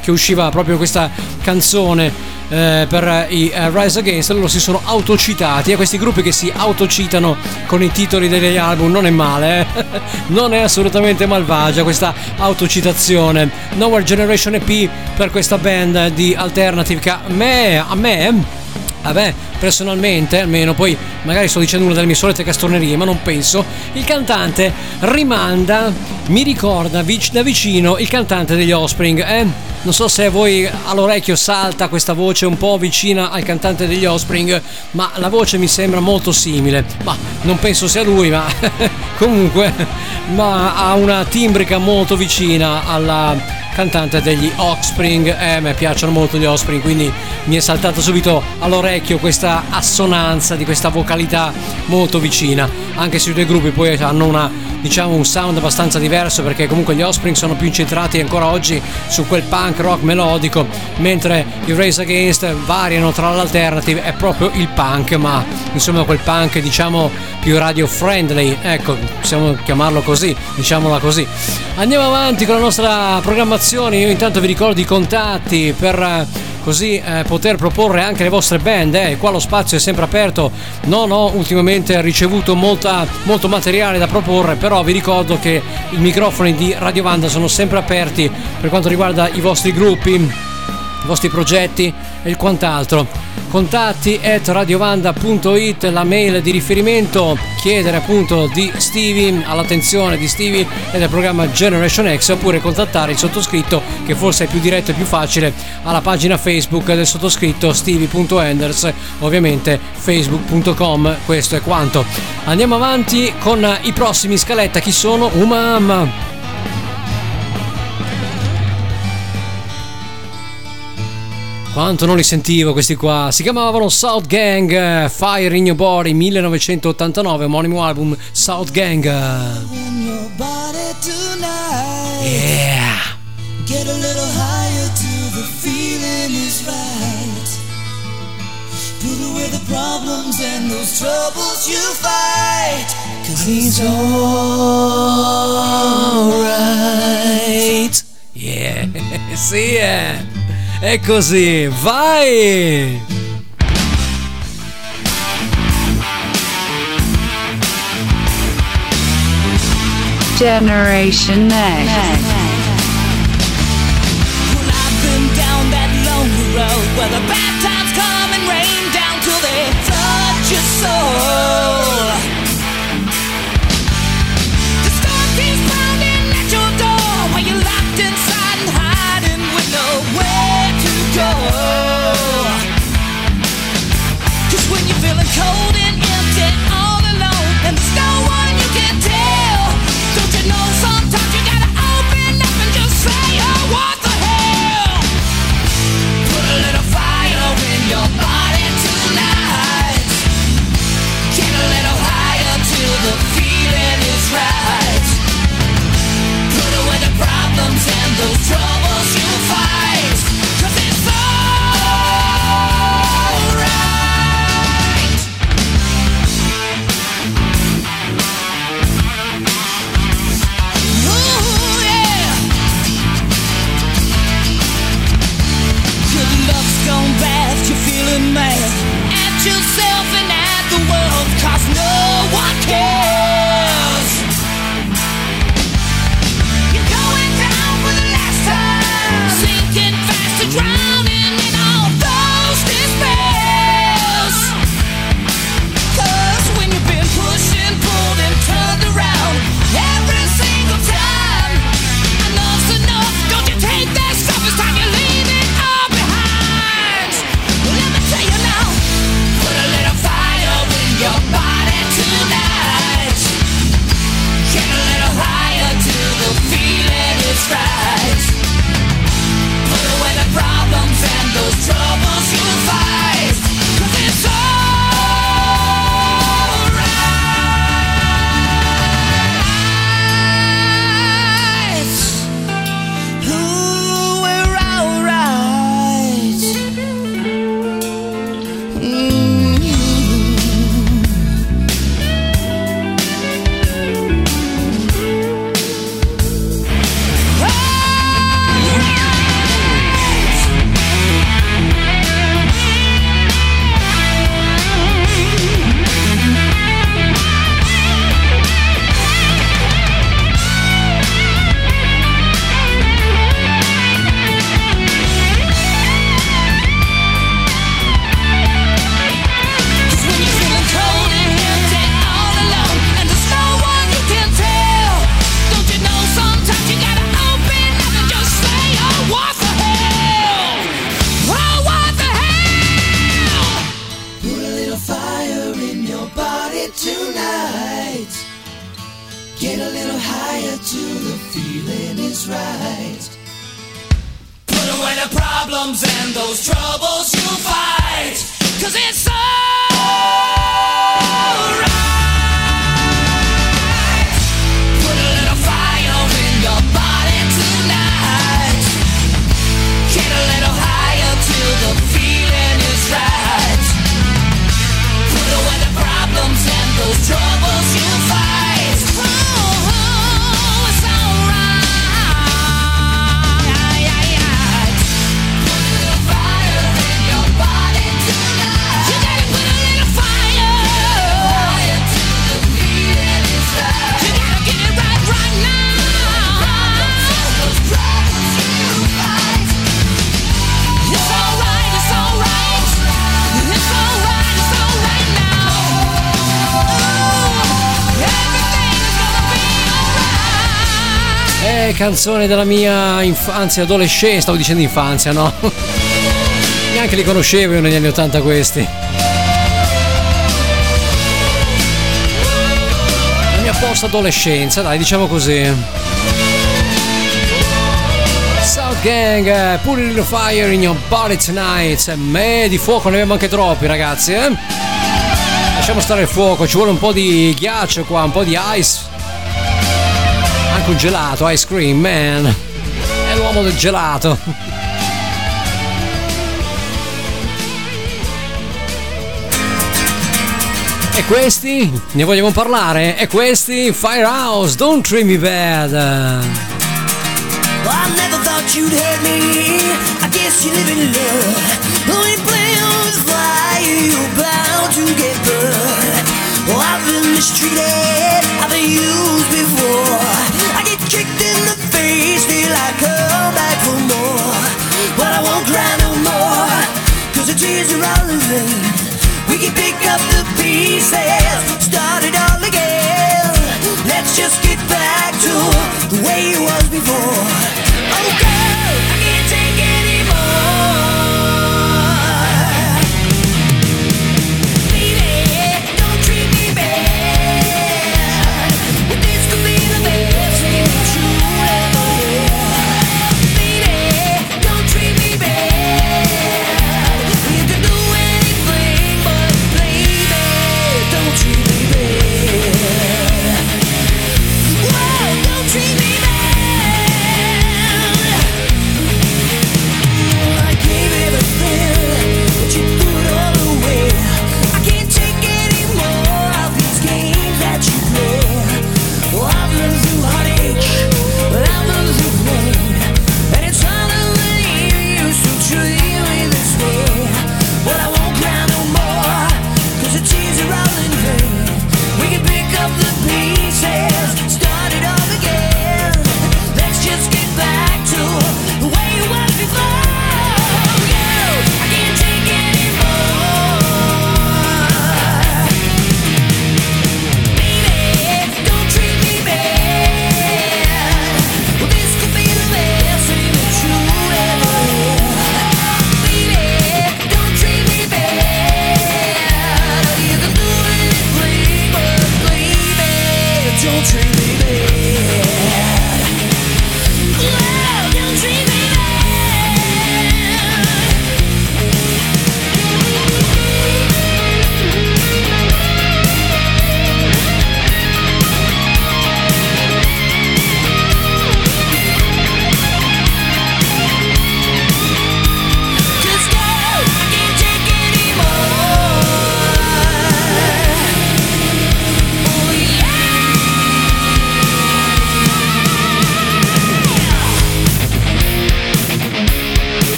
che usciva proprio questa canzone eh, per i eh, Rise Against. Loro si sono autocitati e questi gruppi che si autocitano con i titoli degli album. Non è male eh? non è assolutamente malvagia questa autocitazione. Nowhere Generation EP per questa band di alternative che a me, a me Vabbè, personalmente, almeno poi magari sto dicendo una delle mie solite castronerie, ma non penso. Il cantante rimanda, mi ricorda vic- da vicino il cantante degli Offspring, eh? Non so se a voi all'orecchio salta questa voce un po' vicina al cantante degli Offspring, ma la voce mi sembra molto simile. Ma non penso sia lui, ma comunque, ma ha una timbrica molto vicina alla cantante degli Offspring. Eh, mi piacciono molto gli Offspring, quindi mi è saltato subito all'orecchio questa assonanza di questa vocalità molto vicina. Anche se i due gruppi poi hanno una, diciamo, un sound abbastanza diverso, perché comunque gli Offspring sono più incentrati ancora oggi su quel punk rock melodico, mentre i Race Against variano tra l'alternative, è proprio il punk, ma insomma quel punk diciamo più radio friendly, ecco, possiamo chiamarlo così, diciamola così. Andiamo avanti con la nostra programmazione, io intanto vi ricordo i contatti per eh, così eh, poter proporre anche le vostre band, eh. qua lo spazio è sempre aperto, non ho ultimamente ricevuto molta, molto materiale da proporre, però vi ricordo che i microfoni di Radio Vanda sono sempre aperti per quanto riguarda i vostri gruppi, i vostri progetti e quant'altro. Contatti at radiovanda.it, la mail di riferimento, chiedere appunto di Stevie, all'attenzione di Stevie e del programma Generation X oppure contattare il sottoscritto che forse è più diretto e più facile alla pagina Facebook del sottoscritto stevie.enders, ovviamente facebook.com, questo è quanto. Andiamo avanti con i prossimi scaletta, chi sono? Umam! Quanto non li sentivo questi qua? Si chiamavano South Gang, Fire in Your Body 1989, omonimo album South Gang. Yeah! Get a little higher till the feeling is right. Put away the problems and those troubles you fight. Cause he's alright. Yeah, sì, eh. È così, vai! Generation X. Well, I've been down that lonely road where the bad times come and rain down till they touch your soul. Canzone della mia infanzia, adolescenza, stavo dicendo infanzia, no? Neanche li conoscevo io negli anni 80 questi. La mia post adolescenza, dai, diciamo così. South Gang, eh, put a little fire in your body tonight. Eh, Me di fuoco ne abbiamo anche troppi, ragazzi, eh? Lasciamo stare il fuoco, ci vuole un po' di ghiaccio qua, un po' di ice. Anche un gelato, ice cream, man. È l'uomo del gelato. E questi? Ne vogliamo parlare? E questi? Firehouse, don't treat me bad. Well, I never thought you'd hurt me. I guess you live in love. Only with fire, you're bound to get burned. I've been mistreated. I've been used before. I get kicked in the face, still I come back for more. But I won't cry no more. Cause the tears are all in vain. We can pick up the pieces, start it all again. Let's just get back to the way it was before. Oh,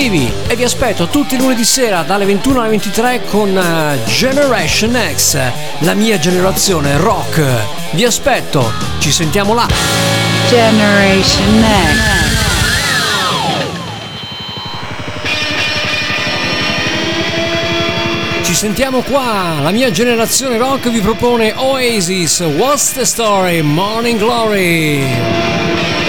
estivi e vi aspetto tutti i lunedì sera dalle 21 alle 23 con eh, Generation X, la mia generazione rock. Vi aspetto, ci sentiamo là. Generation X. Ci sentiamo qua, la mia generazione rock vi propone Oasis, What's the Story, Morning Glory.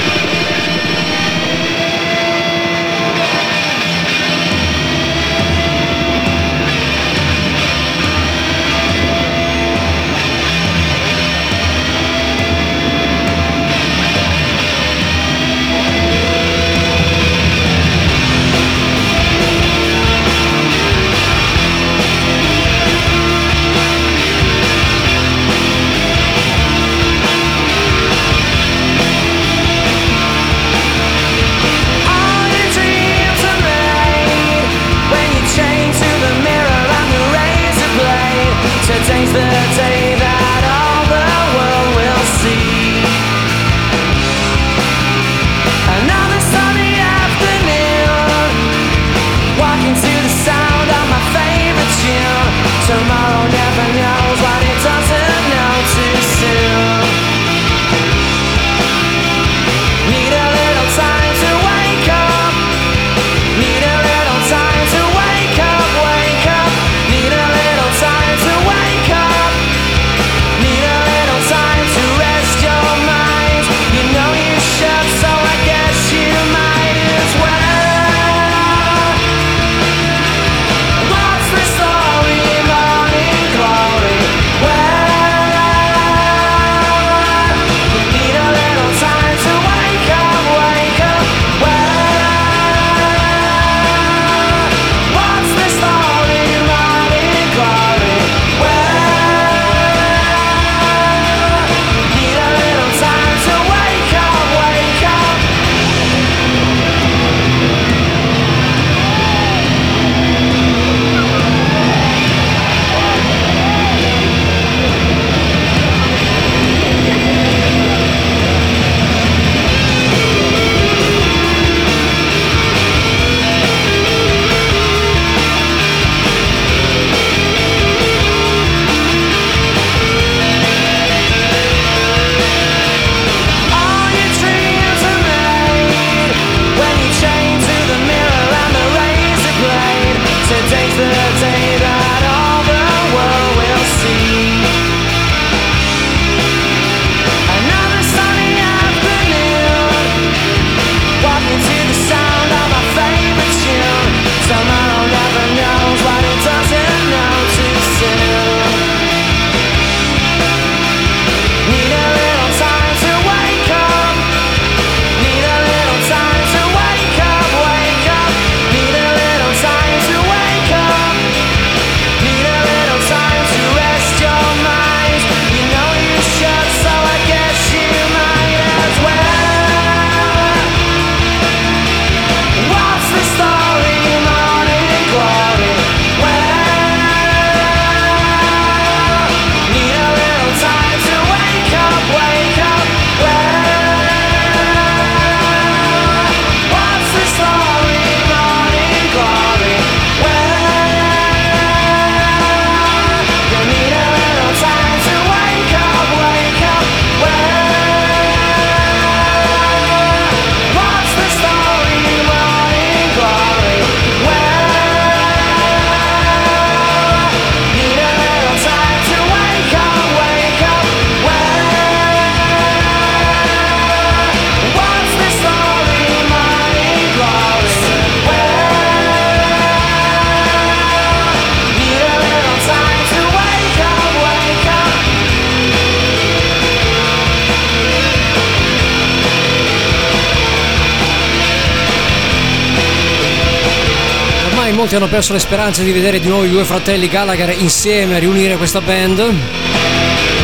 hanno perso le speranze di vedere di nuovo i due fratelli Gallagher insieme a riunire questa band.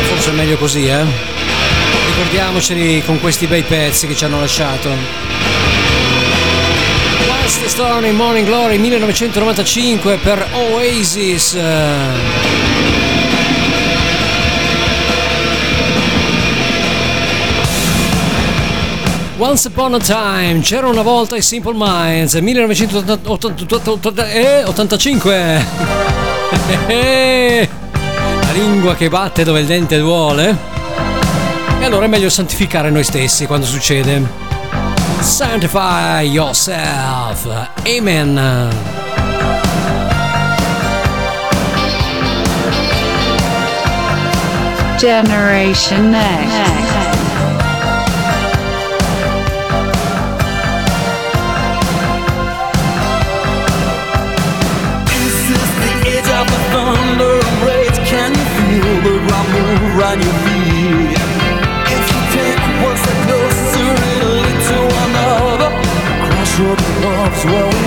Forse è meglio così, eh? Ricordiamoceli con questi bei pezzi che ci hanno lasciato. Last Stone in Morning Glory 1995 per Oasis. Once Upon a Time, c'era una volta i Simple Minds, 1985. La lingua che batte dove il dente duole. E allora è meglio santificare noi stessi quando succede. Sanctify yourself. Amen. Generation X. around your feet? If you take one step closer, it'll lead to another. Crossroad loves where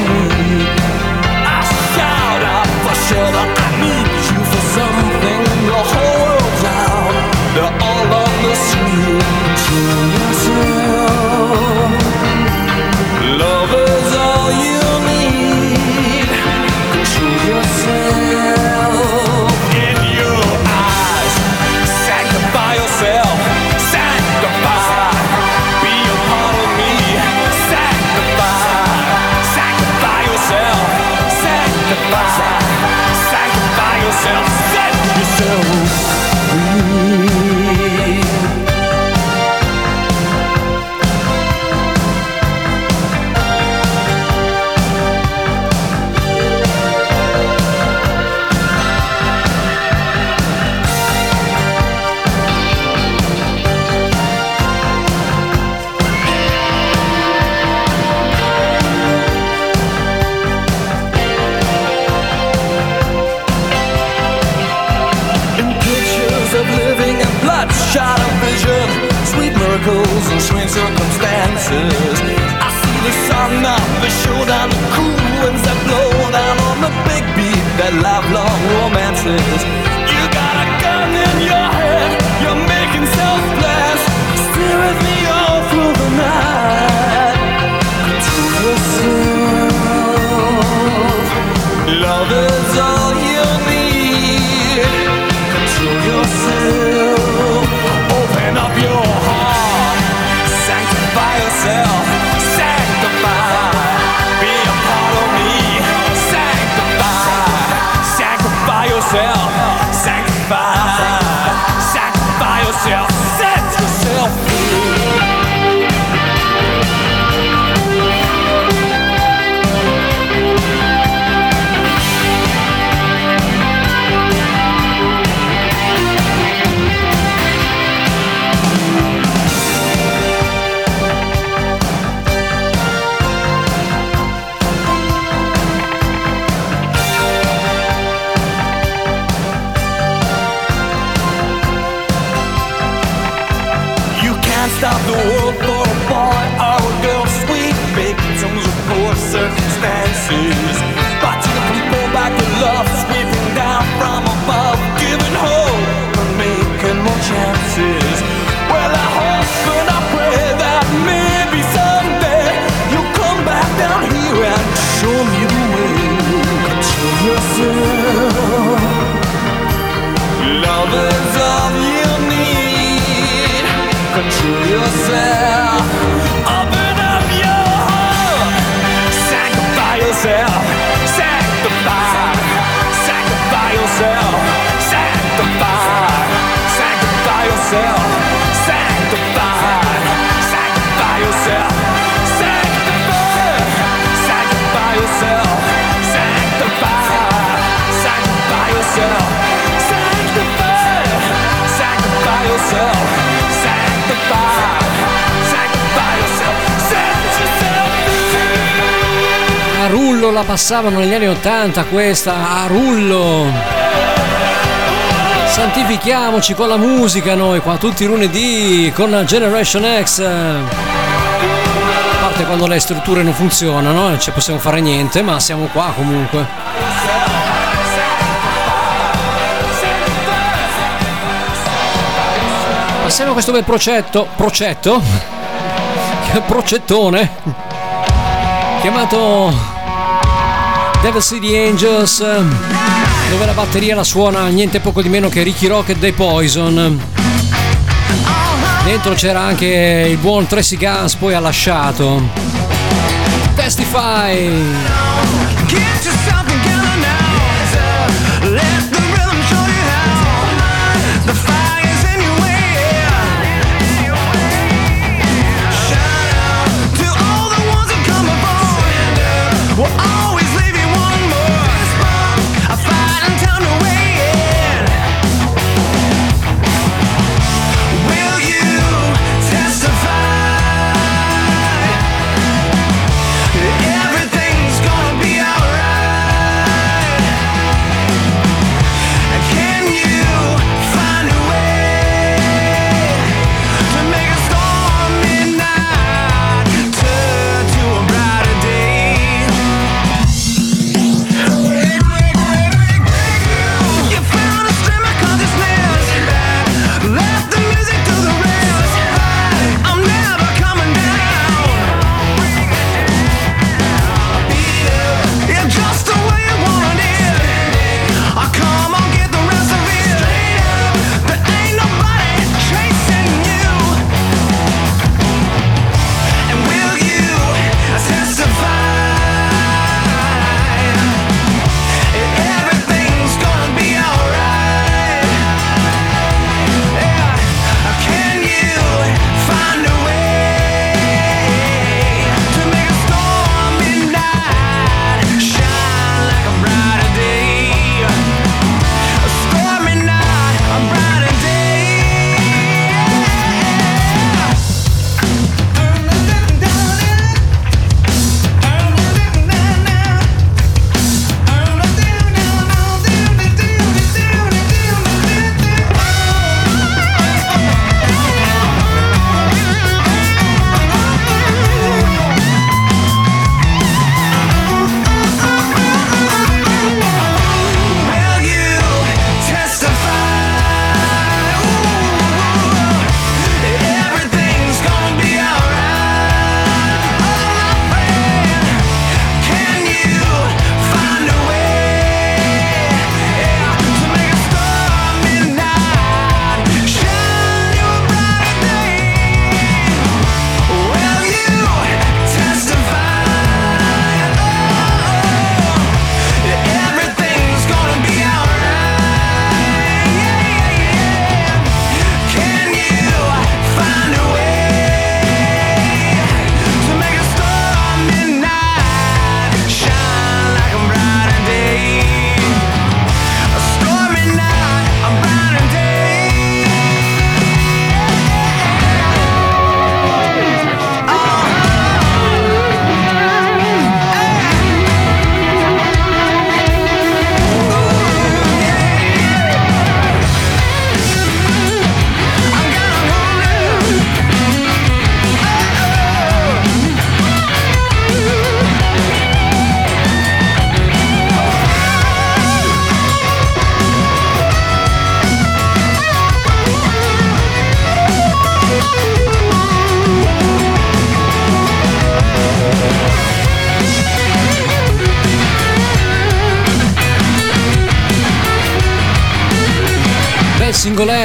passavano negli anni 80 questa, a rullo. Santifichiamoci con la musica noi qua tutti i lunedì con Generation X. A parte quando le strutture non funzionano, non ci possiamo fare niente, ma siamo qua comunque. Passiamo a questo bel procetto, procetto? Procettone chiamato Devil City Angels, ehm, dove la batteria la suona niente poco di meno che Ricky Rocket dei Poison. Dentro c'era anche il buon Tracy Guns, poi ha lasciato. Testify!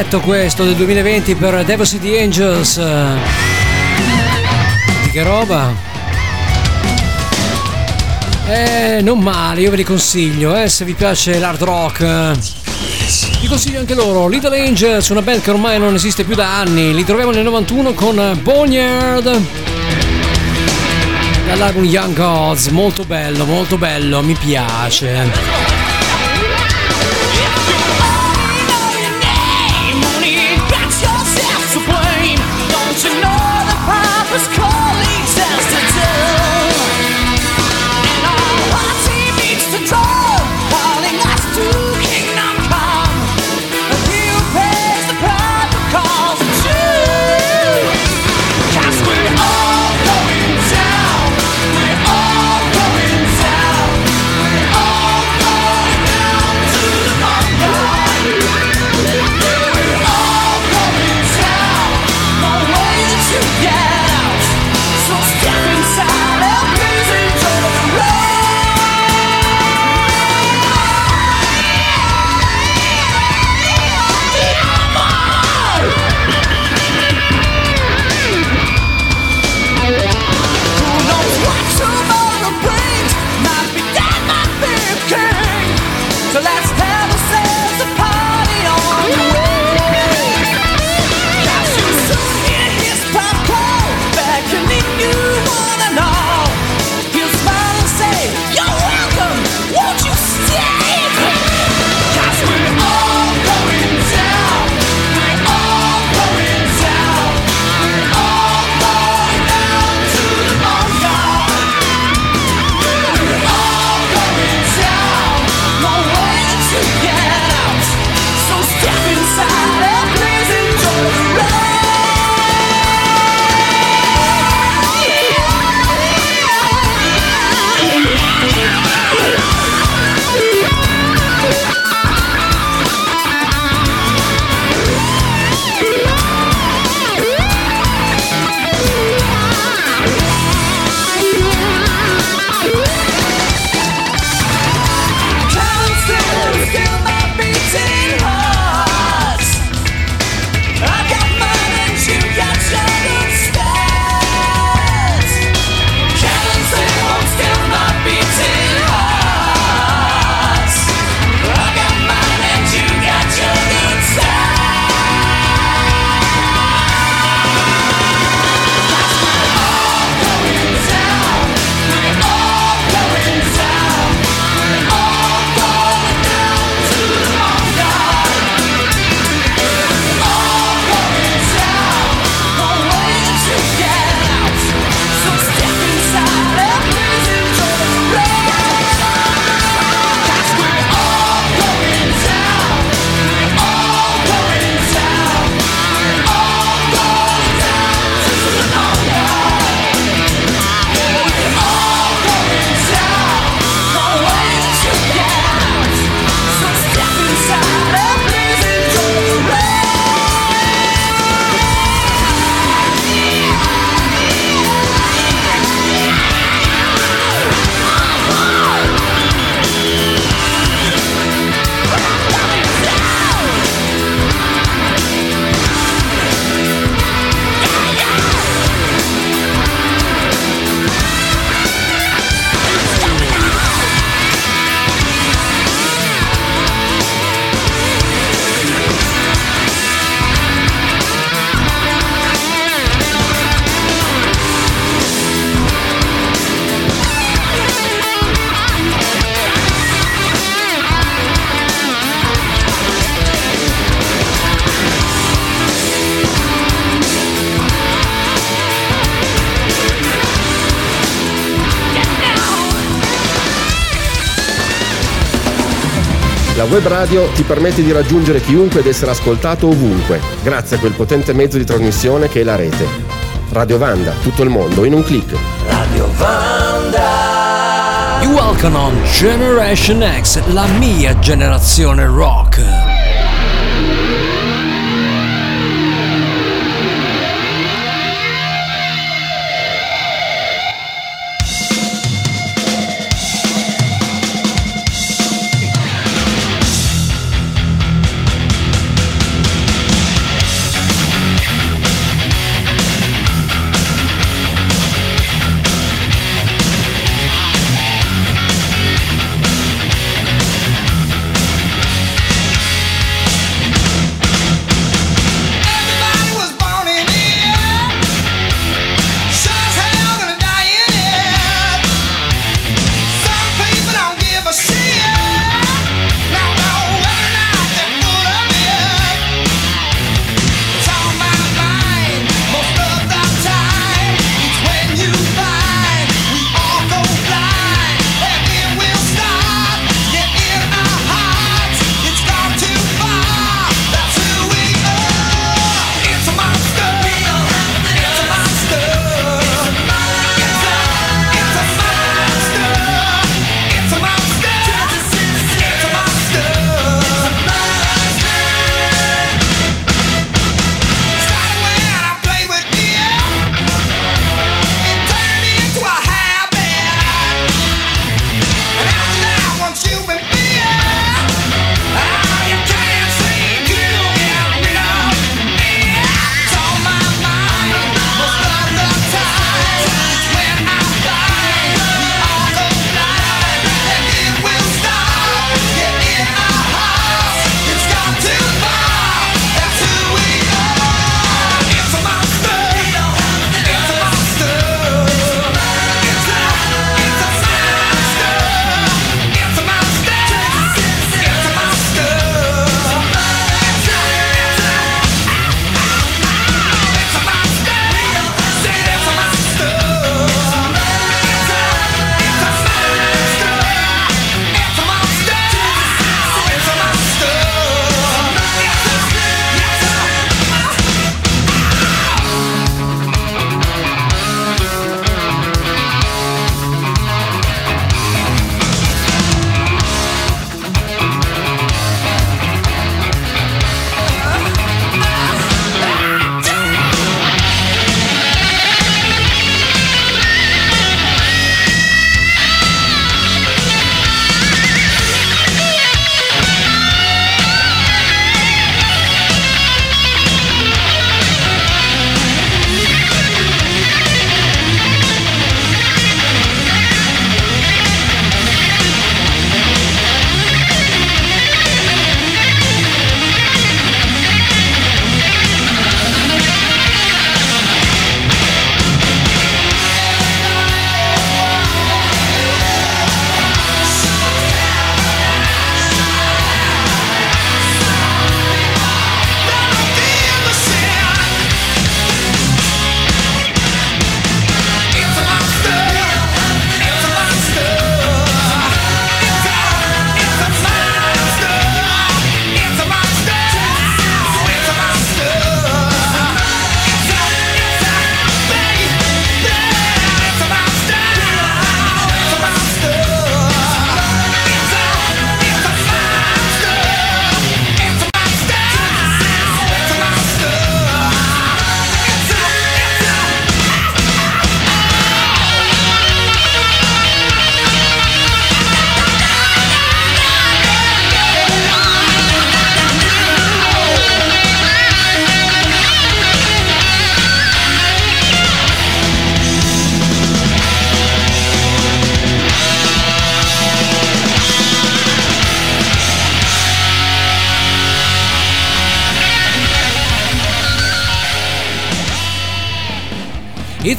progetto questo del 2020 per Devil City Angels. Di che roba? Eh, non male, io ve li consiglio, eh, se vi piace l'hard rock. Vi consiglio anche loro, Little Angels, una band che ormai non esiste più da anni. Li troviamo nel 91 con Boneyard. Dall'album Young Gods, molto bello, molto bello, mi piace. web radio ti permette di raggiungere chiunque ed essere ascoltato ovunque, grazie a quel potente mezzo di trasmissione che è la rete. Radio Vanda, tutto il mondo in un clic. Radio Vanda! You welcome on Generation X, la mia generazione rock.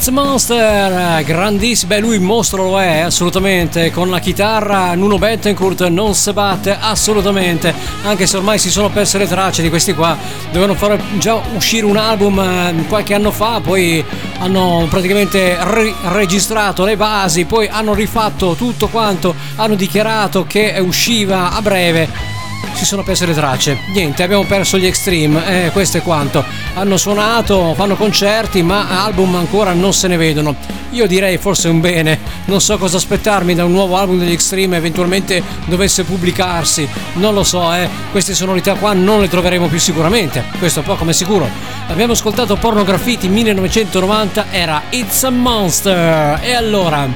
It's Monster, grandissimo, beh lui il mostro lo è assolutamente, con la chitarra Nuno Bettencourt non si batte assolutamente, anche se ormai si sono perse le tracce di questi qua, dovevano far già uscire un album eh, qualche anno fa, poi hanno praticamente registrato le basi, poi hanno rifatto tutto quanto, hanno dichiarato che usciva a breve si sono perse le tracce. Niente, abbiamo perso gli Extreme, eh, questo è quanto. Hanno suonato, fanno concerti, ma album ancora non se ne vedono. Io direi forse un bene, non so cosa aspettarmi da un nuovo album degli Extreme eventualmente dovesse pubblicarsi, non lo so, eh. queste sonorità qua non le troveremo più sicuramente, questo è poco ma sicuro. Abbiamo ascoltato Porno Graffiti 1990, era It's a Monster. E allora,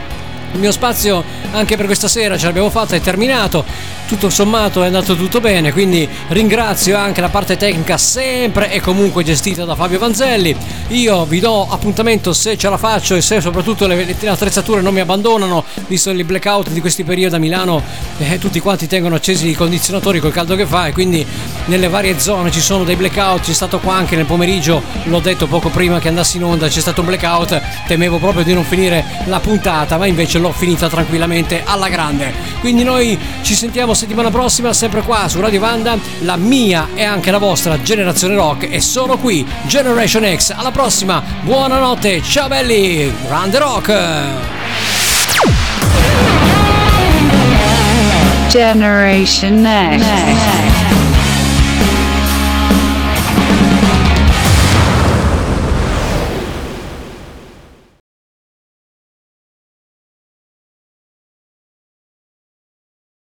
il mio spazio anche per questa sera ce l'abbiamo fatta, è terminato. Tutto sommato è andato tutto bene, quindi ringrazio anche la parte tecnica sempre e comunque gestita da Fabio Vanzelli. Io vi do appuntamento se ce la faccio e se soprattutto le, le attrezzature non mi abbandonano, visto il blackout di questi periodi a Milano, eh, tutti quanti tengono accesi i condizionatori col caldo che fa e quindi nelle varie zone ci sono dei blackout, c'è stato qua anche nel pomeriggio, l'ho detto poco prima che andassi in onda, c'è stato un blackout, temevo proprio di non finire la puntata, ma invece l'ho finita tranquillamente alla grande. Quindi noi ci sentiamo settimana prossima sempre qua su Radio Vanda, la mia e anche la vostra generazione rock è solo qui, Generation X. Alla prossima, buonanotte, ciao belli, grande rock! Generation X.